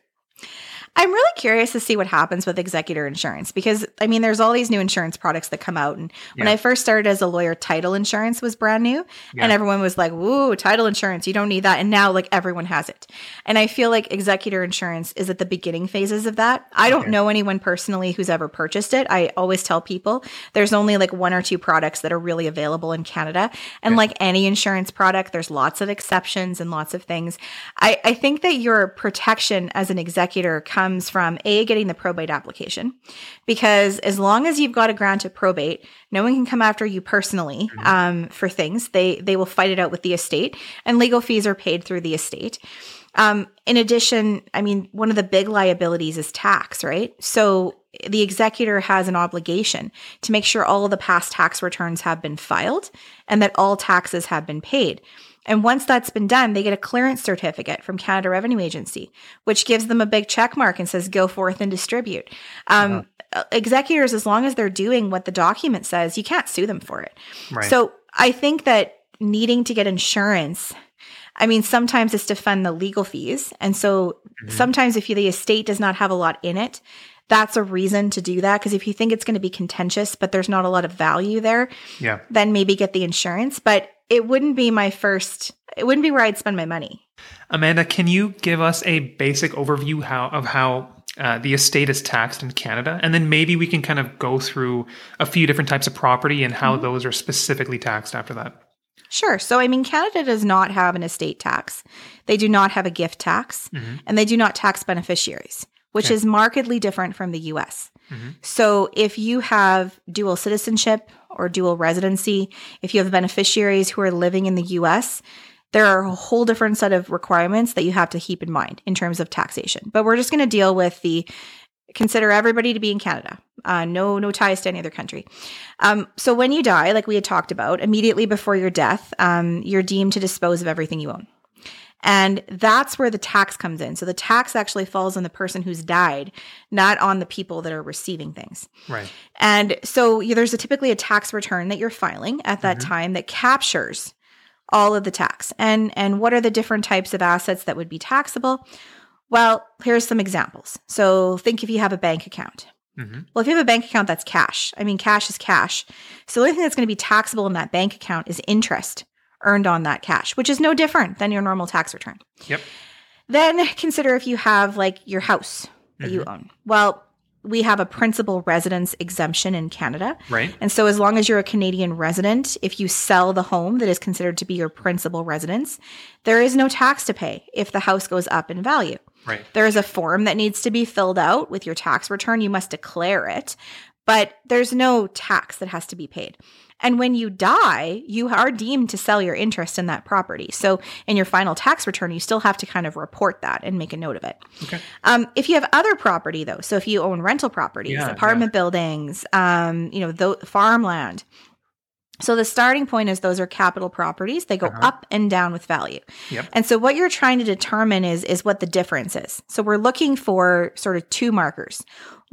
I'm really curious to see what happens with executor insurance because I mean, there's all these new insurance products that come out. And when I first started as a lawyer, title insurance was brand new. Yeah. And everyone was like, woo, title insurance, you don't need that. And now, like, everyone has it. And I feel like executor insurance is at the beginning phases of that. I don't know anyone personally who's ever purchased it. I always tell people there's only like one or two products that are really available in Canada. And Yeah. like any insurance product, there's lots of exceptions and lots of things. I, I think that your protection as an executor comes from A, getting the probate application, because as long as you've got a grant of probate, no one can come after you personally um, for things. They they will fight it out with the estate, and legal fees are paid through the estate. Um, in addition, I mean, one of the big liabilities is tax, right? So the executor has an obligation to make sure all of the past tax returns have been filed and that all taxes have been paid. And once that's been done, they get a clearance certificate from Canada Revenue Agency, which gives them a big check mark and says, go forth and distribute. Um, Executors, as long as they're doing what the document says, you can't sue them for it. Right. So I think that needing to get insurance, I mean, sometimes it's to fund the legal fees. And so Mhm. sometimes if the estate does not have a lot in it, that's a reason to do that. Because if you think it's going to be contentious, but there's not a lot of value there, yeah. then maybe get the insurance. But it wouldn't be my first, it wouldn't be where I'd spend my money. Amanda, can you give us a basic overview how of how uh, the estate is taxed in Canada, and then maybe we can kind of go through a few different types of property and how those are specifically taxed after that. Sure. So, I mean, Canada does not have an estate tax. They do not have a gift tax, Mhm. and they do not tax beneficiaries, which Okay. is markedly different from the US. Mhm. So, if you have dual citizenship or dual residency, if you have beneficiaries who are living in the US, there are a whole different set of requirements that you have to keep in mind in terms of taxation. But we're just going to deal with the consider everybody to be in Canada. Uh, no, no ties to any other country. Um, so when you die, like we had talked about, immediately before your death, um, you're deemed to dispose of everything you own. And that's where the tax comes in. So the tax actually falls on the person who's died, not on the people that are receiving things. Right. And so you- there's a, typically a tax return that you're filing at that Mhm. time that captures all of the tax. And and what are the different types of assets that would be taxable? Well, here's some examples. So think if you have a bank account. hmm Well, if you have a bank account that's cash, I mean cash is cash. So the only thing that's going to be taxable in that bank account is interest earned on that cash, which is no different than your normal tax return. Yep. Then consider if you have like your house that you mm-hmm. own. Well, we have a principal residence exemption in Canada. Right. And so, as long as you're a Canadian resident, if you sell the home that is considered to be your principal residence, there is no tax to pay if the house goes up in value. Right. There is a form that needs to be filled out with your tax return. You must declare it, but there's no tax that has to be paid. And when you die, you are deemed to sell your interest in that property. So in your final tax return, you still have to kind of report that and make a note of it. Okay. Um, if you have other property, though, so if you own rental properties, Yeah, apartment buildings, um, you know, th- farmland. So the starting point is those are capital properties. They go Uh-huh. up and down with value. Yep. And so what you're trying to determine is is what the difference is. So we're looking for sort of two markers.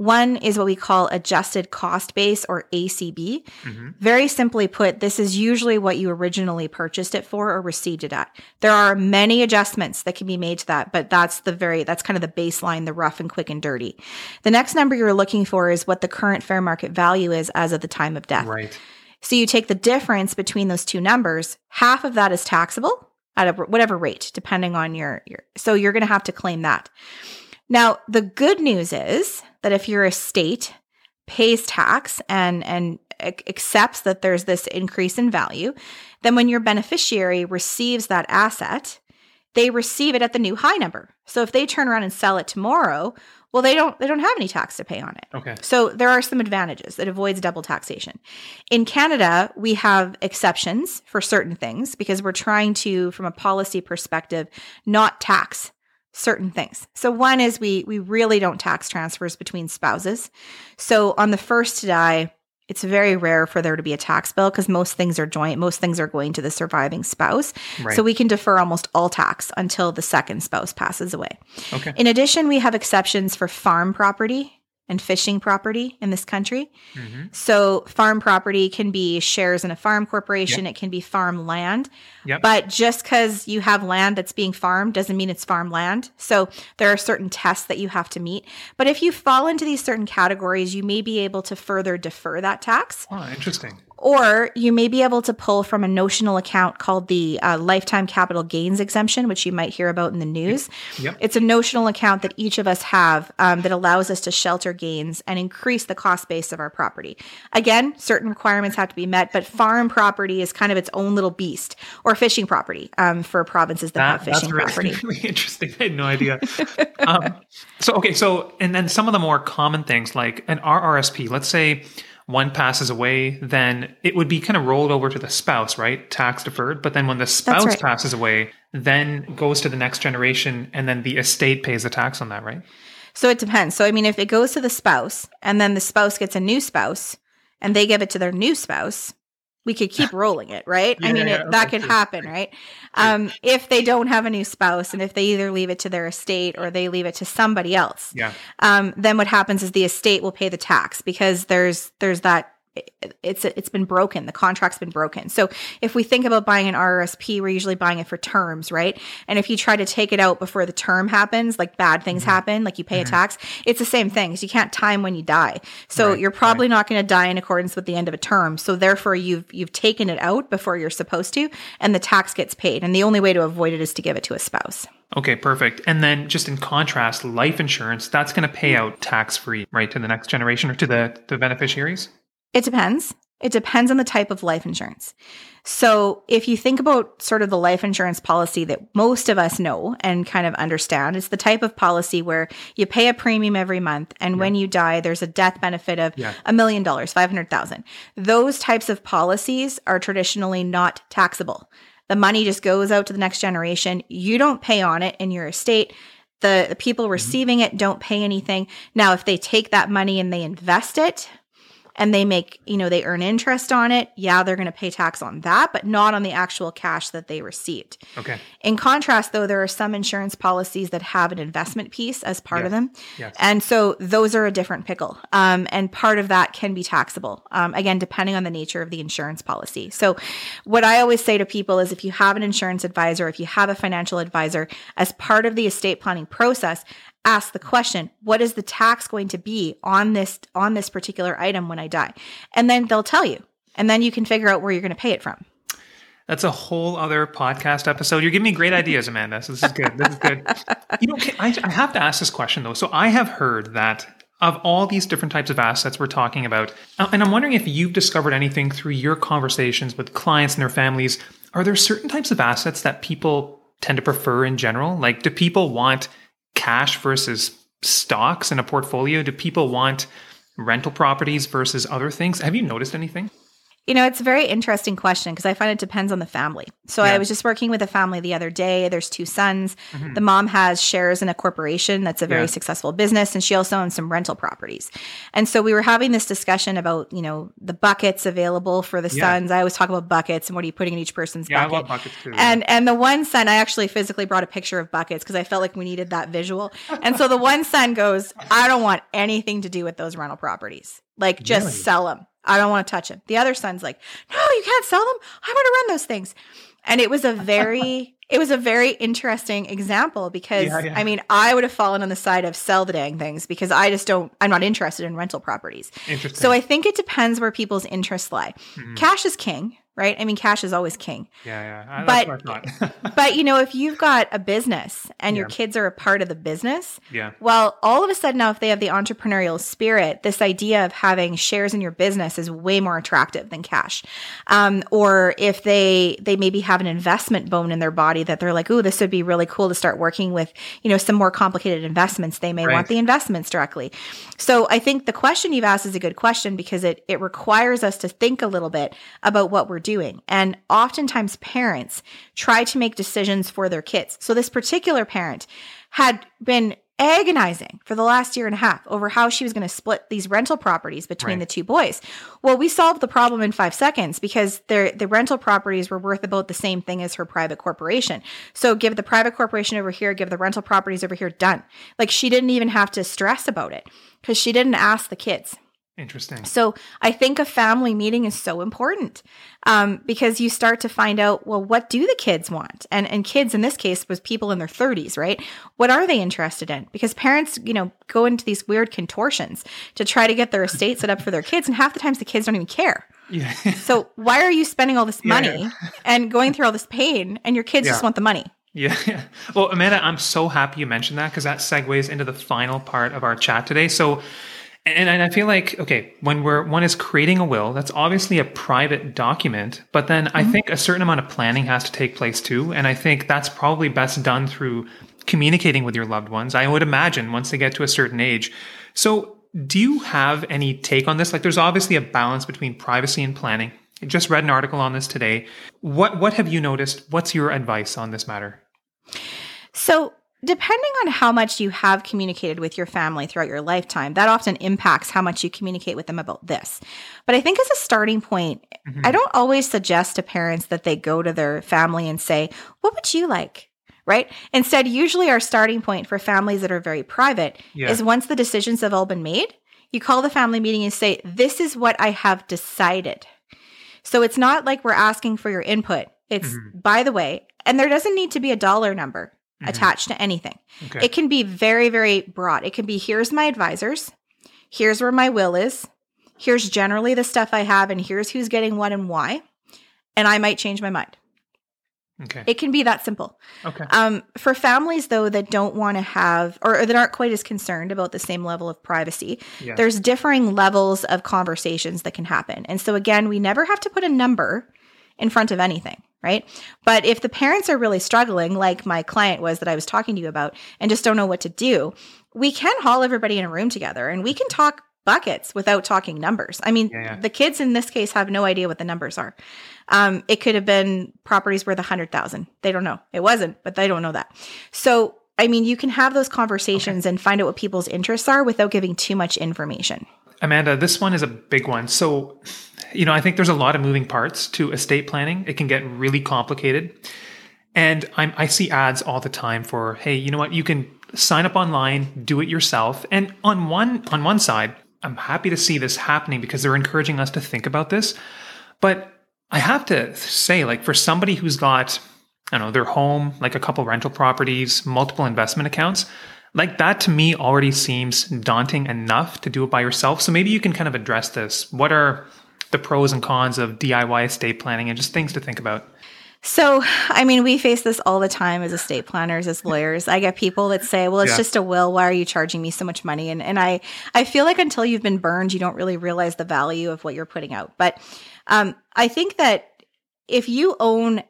One is what we call adjusted cost base or ACB. hmm Very simply put, this is usually what you originally purchased it for or received it at. There are many adjustments that can be made to that, but that's the very that's kind of the baseline, the rough and quick and dirty. The next number you're looking for is what the current fair market value is as of the time of death. Right. So you take the difference between those two numbers, half of that is taxable at a, whatever rate, depending on your, your so you're going to have to claim that. Now, the good news is that if your estate pays tax and and accepts that there's this increase in value, then when your beneficiary receives that asset, they receive it at the new high number. So if they turn around and sell it tomorrow, Well, they don't they don't have any tax to pay on it. Okay. So there are some advantages. It avoids double taxation. In Canada, we have exceptions for certain things because we're trying to, from a policy perspective, not tax certain things. So one is we we really don't tax transfers between spouses. So on the first to die, it's very rare for there to be a tax bill because most things are joint. Most things are going to the surviving spouse. Right. So we can defer almost all tax until the second spouse passes away. Okay. In addition, we have exceptions for farm property and fishing property in this country. hmm So, farm property can be shares in a farm corporation, it can be farm land. Yep. But just because you have land that's being farmed doesn't mean it's farmland. So, there are certain tests that you have to meet. But if you fall into these certain categories, you may be able to further defer that tax. Oh, interesting. Or you may be able to pull from a notional account called the uh, lifetime capital gains exemption, which you might hear about in the news. Yep. It's a notional account that each of us have um, that allows us to shelter gains and increase the cost base of our property. Again, certain requirements have to be met, but farm property is kind of its own little beast, or fishing property um, for provinces that, have that's fishing really, property. really interesting. I had no idea. um, so okay, so and then some of the more common things like an RRSP. Let's say one passes away, then it would be kind of rolled over to the spouse, right? Tax deferred. But then when the spouse right. passes away, then goes to the next generation, and then the estate pays the tax on that, right? So it depends. So I mean, if it goes to the spouse and then the spouse gets a new spouse and they give it to their new spouse, we could keep rolling it, right? I mean, yeah, it, that could happen, right? Um, if they don't have a new spouse and if they either leave it to their estate or they leave it to somebody else, Yeah. um, then what happens is the estate will pay the tax because there's there's that it's it's been broken. The contract's been broken. So if we think about buying an rsp we're usually buying it for terms right? And if you try to take it out before the term happens like bad things mm-hmm. happen like you pay a mm-hmm. tax it's the same thing. 'cause you can't time when you die. So Right, you're probably not going to die in accordance with the end of a term. So therefore you've you've taken it out before you're supposed to and the tax gets paid. And the only way to avoid it is to give it to a spouse. Okay, perfect. And then just in contrast, life insurance, that's going to pay mm. out tax free, right, to the next generation or to the, the beneficiaries? It depends. It depends on the type of life insurance. So, if you think about sort of the life insurance policy that most of us know and kind of understand, it's the type of policy where you pay a premium every month and when you die there's a death benefit of a million dollars, 500,000. Those types of policies are traditionally not taxable. The money just goes out to the next generation. You don't pay on it in your estate. The, the people mm-hmm. receiving it don't pay anything. Now, if they take that money and they invest it, and they make, you know, they earn interest on it, yeah, they're going to pay tax on that, but not on the actual cash that they received. Okay. In contrast, though, there are some insurance policies that have an investment piece as part of them. Yes. And so those are a different pickle. Um, and part of that can be taxable, um, again, depending on the nature of the insurance policy. So, what I always say to people is if you have an insurance advisor, if you have a financial advisor, as part of the estate planning process, ask the question what is the tax going to be on this on this particular item when i die and then they'll tell you and then you can figure out where you're going to pay it from That's a whole other podcast episode. You're giving me great ideas, Amanda. So this is good. This is good. You know, I, I have to ask this question though. So I have heard that of all these different types of assets we're talking about, uh, and I'm wondering if you've discovered anything through your conversations with clients and their families. Are there certain types of assets that people tend to prefer in general? Like, do people want cash versus stocks in a portfolio? Do people want rental properties versus other things? Have you noticed anything? You know, it's a very interesting question because I find it depends on the family. So Yeah. I was just working with a family the other day. There's two sons. Mhm. The mom has shares in a corporation that's a very Yeah. successful business, and she also owns some rental properties. And so we were having this discussion about, you know, the buckets available for the Yeah. sons. I always talk about buckets and what are you putting in each person's Yeah, bucket. I love buckets too. And and the one son, I actually physically brought a picture of buckets because I felt like we needed that visual. And so the one son goes, I don't want anything to do with those rental properties. Like just Really? sell them. I don't want to touch them. The other son's like, No, you can't sell them. I want to run those things. And it was a very it was a very interesting example because Yeah, yeah. I mean I would have fallen on the side of sell the dang things because I just don't I'm not interested in rental properties. Interesting. So I think it depends where people's interests lie. Mhm. Cash is king, right? I mean, cash is always king. Yeah, yeah. But- But you know, if you've got a business and your kids are a part of the business, yeah. well, all of a sudden now, if they have the entrepreneurial spirit, this idea of having shares in your business is way more attractive than cash. Um, or if they they maybe have an investment bone in their body that they're like, oh, this would be really cool to start working with," you know, some more complicated investments. They may Right. want the investments directly. So I think the question you've asked is a good question because it it requires us to think a little bit about what we're doing. And oftentimes parents try to make decisions for their kids. So this particular parent had been agonizing for the last year and a half over how she was going to split these rental properties between Right. the two boys. Well, we solved the problem in 5 seconds because their the rental properties were worth about the same thing as her private corporation. So give the private corporation over here, give the rental properties over here, done. Like she didn't even have to stress about it because she didn't ask the kids. Interesting. So I think a family meeting is so important um, because you start to find out, well, what do the kids want? And and kids in this case was people in their 30s, right? What are they interested in? Because parents, you know, go into these weird contortions to try to get their estate set up for their kids, and half the times the kids don't even care. Yeah. So why are you spending all this money yeah. and going through all this pain, and your kids just want the money? Yeah. Well, Amanda, I'm so happy you mentioned that because that segues into the final part of our chat today. So, and, and I feel like, okay, when we're one is creating a will, that's obviously a private document, but then I mm-hmm. think a certain amount of planning has to take place too. And I think that's probably best done through communicating with your loved ones. I would imagine once they get to a certain age. So, do you have any take on this? Like, there's obviously a balance between privacy and planning. I just read an article on this today. What what have you noticed? What's your advice on this matter? So, depending on how much you have communicated with your family throughout your lifetime, that often impacts how much you communicate with them about this. But I think as a starting point, Mhm. I don't always suggest to parents that they go to their family and say, What would you like? Right? Instead, usually our starting point for families that are very private Yeah. is once the decisions have all been made, you call the family meeting and say, This is what I have decided. So it's not like we're asking for your input. It's, Mhm. by the way, and there doesn't need to be a dollar number Mhm. attached to anything. Okay. It can be very, very broad. It can be here's my advisors, here's where my will is, here's generally the stuff I have, and here's who's getting what and why. And I might change my mind. okay. It can be that simple. Okay. Um, for families, though, that don't want to have or, or that aren't quite as concerned about the same level of privacy, Yeah. there's differing levels of conversations that can happen. And so, again, we never have to put a number in front of anything, right? But if the parents are really struggling, like my client was that I was talking to you about, and just don't know what to do, we can haul everybody in a room together and we can talk buckets without talking numbers. I mean, Yeah, yeah. the kids in this case have no idea what the numbers are. Um, it could have been properties worth a hundred thousand. They don't know. It wasn't, but they don't know that. So, I mean, you can have those conversations and find out what people's interests are without giving too much information. Amanda, this one is a big one. So, you know, I think there's a lot of moving parts to estate planning. It can get really complicated. And I'm, I see ads all the time for, hey, you know what? You can sign up online, do it yourself. And on one on one side, I'm happy to see this happening because they're encouraging us to think about this. But I have to say, like, for somebody who's got, I don't know, their home, like a couple rental properties, multiple investment accounts, like that to me already seems daunting enough to do it by yourself. So maybe you can kind of address this. What are the pros and cons of DIY estate planning and just things to think about? So, I mean, we face this all the time as estate planners, as lawyers. I get people that say, "Well, it's Yeah. just a will. Why are you charging me so much money?" And and I I feel like until you've been burned, you don't really realize the value of what you're putting out. But um, I think that if you own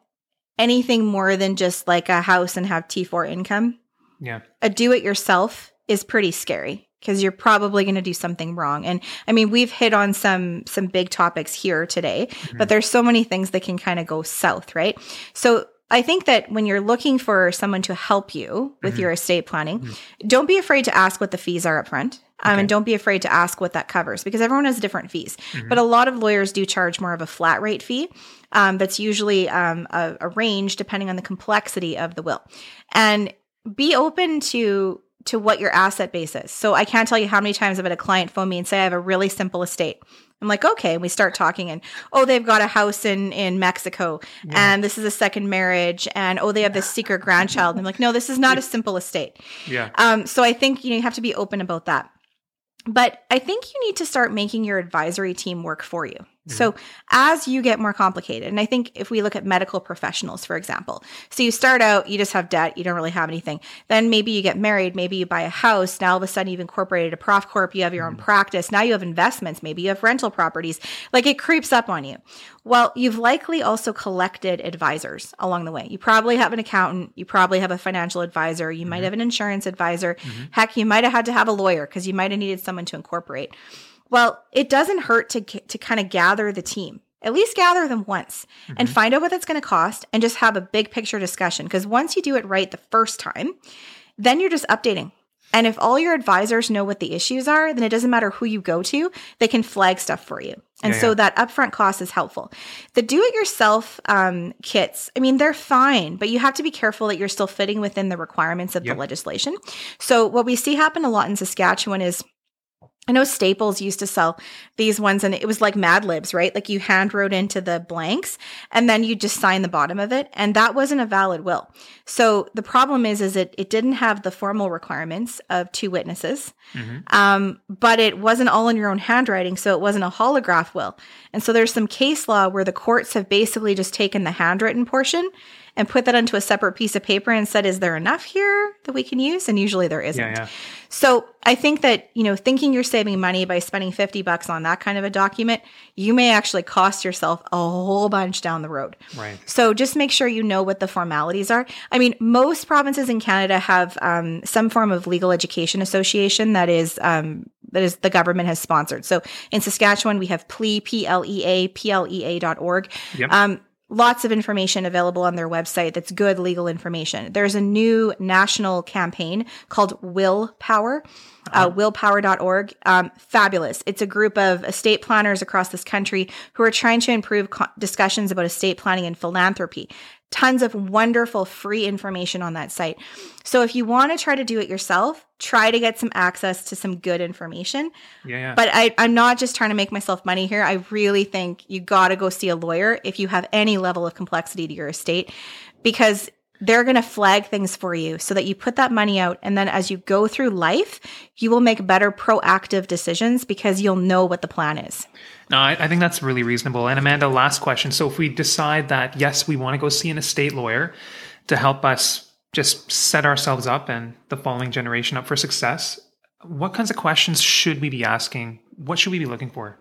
anything more than just like a house and have T4 income, Yeah. a do it yourself is pretty scary because you're probably going to do something wrong. And I mean, we've hit on some some big topics here today, but there's so many things that can kind of go south, right? So I think that when you're looking for someone to help you with Mhm. your estate planning, don't be afraid to ask what the fees are up front. Um, Okay. and don't be afraid to ask what that covers because everyone has different fees. Mhm. But a lot of lawyers do charge more of a flat rate fee. Um, that's usually um, a, a range depending on the complexity of the will. And be open to to what your asset base is. So I can't tell you how many times I've had a client phone me and say I have a really simple estate. I'm like, okay, and we start talking and oh, they've got a house in in Mexico and this is a second marriage and oh, they have this secret grandchild. And I'm like, no, this is not a simple estate. Yeah. Um, so I think you know you have to be open about that. But I think you need to start making your advisory team work for you. Mm-hmm. So as you get more complicated, and I think if we look at medical professionals, for example, so you start out, you just have debt, you don't really have anything. Then maybe you get married, maybe you buy a house. Now all of a sudden you've incorporated a prof corp, you have your own mm-hmm. practice. Now you have investments, maybe you have rental properties. Like it creeps up on you. Well, you've likely also collected advisors along the way. You probably have an accountant, you probably have a financial advisor, you mm-hmm. might have an insurance advisor. Mm-hmm. Heck, you might have had to have a lawyer because you might have needed someone to incorporate. Well, it doesn't hurt to to kind of gather the team. At least gather them once mm-hmm. and find out what it's going to cost and just have a big picture discussion because once you do it right the first time, then you're just updating. And if all your advisors know what the issues are, then it doesn't matter who you go to, they can flag stuff for you. And yeah, so yeah. that upfront cost is helpful. The do it yourself um, kits, I mean, they're fine, but you have to be careful that you're still fitting within the requirements of yep. the legislation. So, what we see happen a lot in Saskatchewan is I know Staples used to sell these ones and it was like Mad Libs, right? Like you hand wrote into the blanks and then you just sign the bottom of it. And that wasn't a valid will. So the problem is, is it, it didn't have the formal requirements of two witnesses. Mm-hmm. Um, but it wasn't all in your own handwriting. So it wasn't a holograph will. And so there's some case law where the courts have basically just taken the handwritten portion and put that onto a separate piece of paper and said, is there enough here that we can use? And usually there isn't. Yeah, yeah. So I think that, you know, thinking you're saving money by spending 50 bucks on that kind of a document, you may actually cost yourself a whole bunch down the road. Right. So just make sure you know what the formalities are. I mean, most provinces in Canada have um, some form of legal education association that is um, that is the government has sponsored. So in Saskatchewan, we have PLEA, P-L-E-A, P-L-E-A dot org. Yep. Um, lots of information available on their website that's good legal information. There's a new national campaign called Willpower. Uh, uh-huh. willpower.org. Um, fabulous. It's a group of estate planners across this country who are trying to improve co- discussions about estate planning and philanthropy tons of wonderful free information on that site. So if you want to try to do it yourself, try to get some access to some good information. Yeah, yeah. But I, I'm not just trying to make myself money here. I really think you got to go see a lawyer if you have any level of complexity to your estate because they're going to flag things for you so that you put that money out. And then as you go through life, you will make better proactive decisions because you'll know what the plan is. No, I, I think that's really reasonable. And Amanda, last question. So if we decide that, yes, we want to go see an estate lawyer to help us just set ourselves up and the following generation up for success, what kinds of questions should we be asking? What should we be looking for?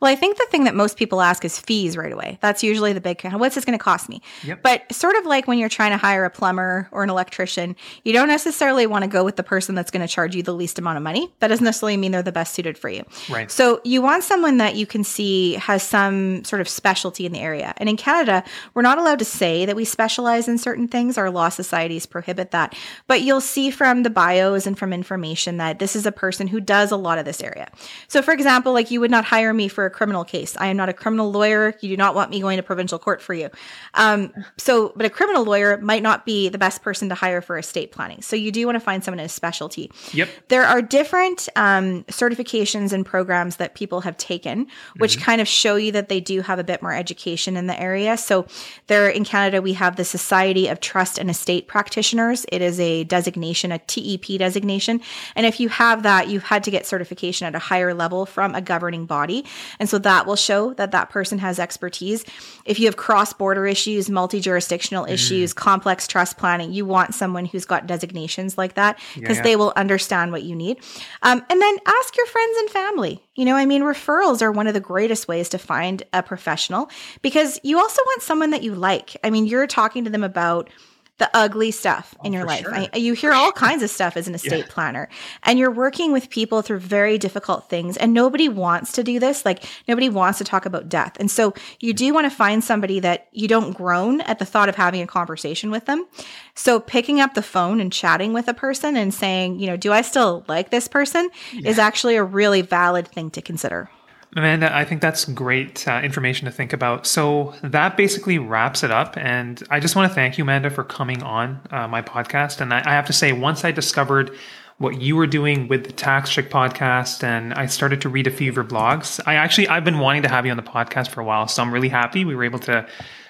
Well, I think the thing that most people ask is fees right away. That's usually the big what's this going to cost me? Yep. But sort of like when you're trying to hire a plumber or an electrician, you don't necessarily want to go with the person that's going to charge you the least amount of money. That doesn't necessarily mean they're the best suited for you. Right. So you want someone that you can see has some sort of specialty in the area. And in Canada, we're not allowed to say that we specialize in certain things. Our law societies prohibit that. But you'll see from the bios and from information that this is a person who does a lot of this area. So for example, like you would not hire me for a criminal case. I am not a criminal lawyer. You do not want me going to provincial court for you. Um, so, but a criminal lawyer might not be the best person to hire for estate planning. So you do want to find someone in a specialty. Yep. There are different um, certifications and programs that people have taken, which mm-hmm. kind of show you that they do have a bit more education in the area. So there in Canada, we have the Society of Trust and Estate Practitioners. It is a designation, a TEP designation. And if you have that, you've had to get certification at a higher level from a governing body. And so that will show that that person has expertise. If you have cross border issues, multi jurisdictional mm. issues, complex trust planning, you want someone who's got designations like that because yeah, yeah. they will understand what you need. Um, and then ask your friends and family. You know, I mean, referrals are one of the greatest ways to find a professional because you also want someone that you like. I mean, you're talking to them about the ugly stuff oh, in your life. Sure. I, you hear all kinds of stuff as an estate yeah. planner, and you're working with people through very difficult things. And nobody wants to do this. Like nobody wants to talk about death. And so you mm. do want to find somebody that you don't groan at the thought of having a conversation with them. So picking up the phone and chatting with a person and saying, you know, do I still like this person yeah. is actually a really valid thing to consider. Amanda, I think that's great uh, information to think about. So that basically wraps it up. And I just want to thank you, Amanda, for coming on uh, my podcast. And I, I, have to say, once I discovered what you were doing with the Tax Chick podcast and I started to read a few of your blogs, I actually, I've been wanting to have you on the podcast for a while. So I'm really happy we were able to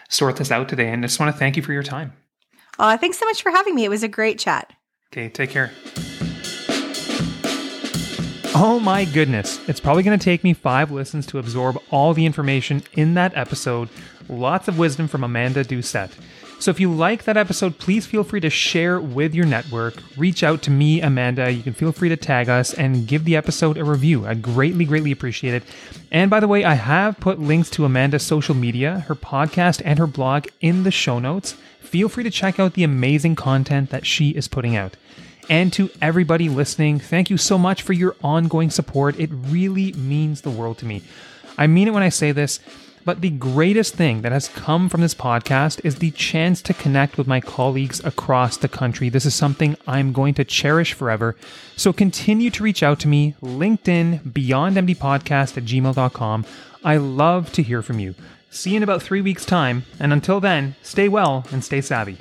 sort this out today. And I just want to thank you for your time. Oh, thanks so much for having me. It was a great chat. Okay, take care. Oh my goodness, it's probably going to take me five listens to absorb all the information in that episode. Lots of wisdom from Amanda Doucette. So if you like that episode, please feel free to share with your network. Reach out to me, Amanda. You can feel free to tag us and give the episode a review. I greatly, greatly appreciate it. And by the way, I have put links to Amanda's social media, her podcast, and her blog in the show notes. Feel free to check out the amazing content that she is putting out. And to everybody listening, thank you so much for your ongoing support. It really means the world to me. I mean it when I say this. But the greatest thing that has come from this podcast is the chance to connect with my colleagues across the country. This is something I'm going to cherish forever. So continue to reach out to me, LinkedIn, BeyondMD Podcast at gmail.com. I love to hear from you. See you in about three weeks' time, and until then, stay well and stay savvy.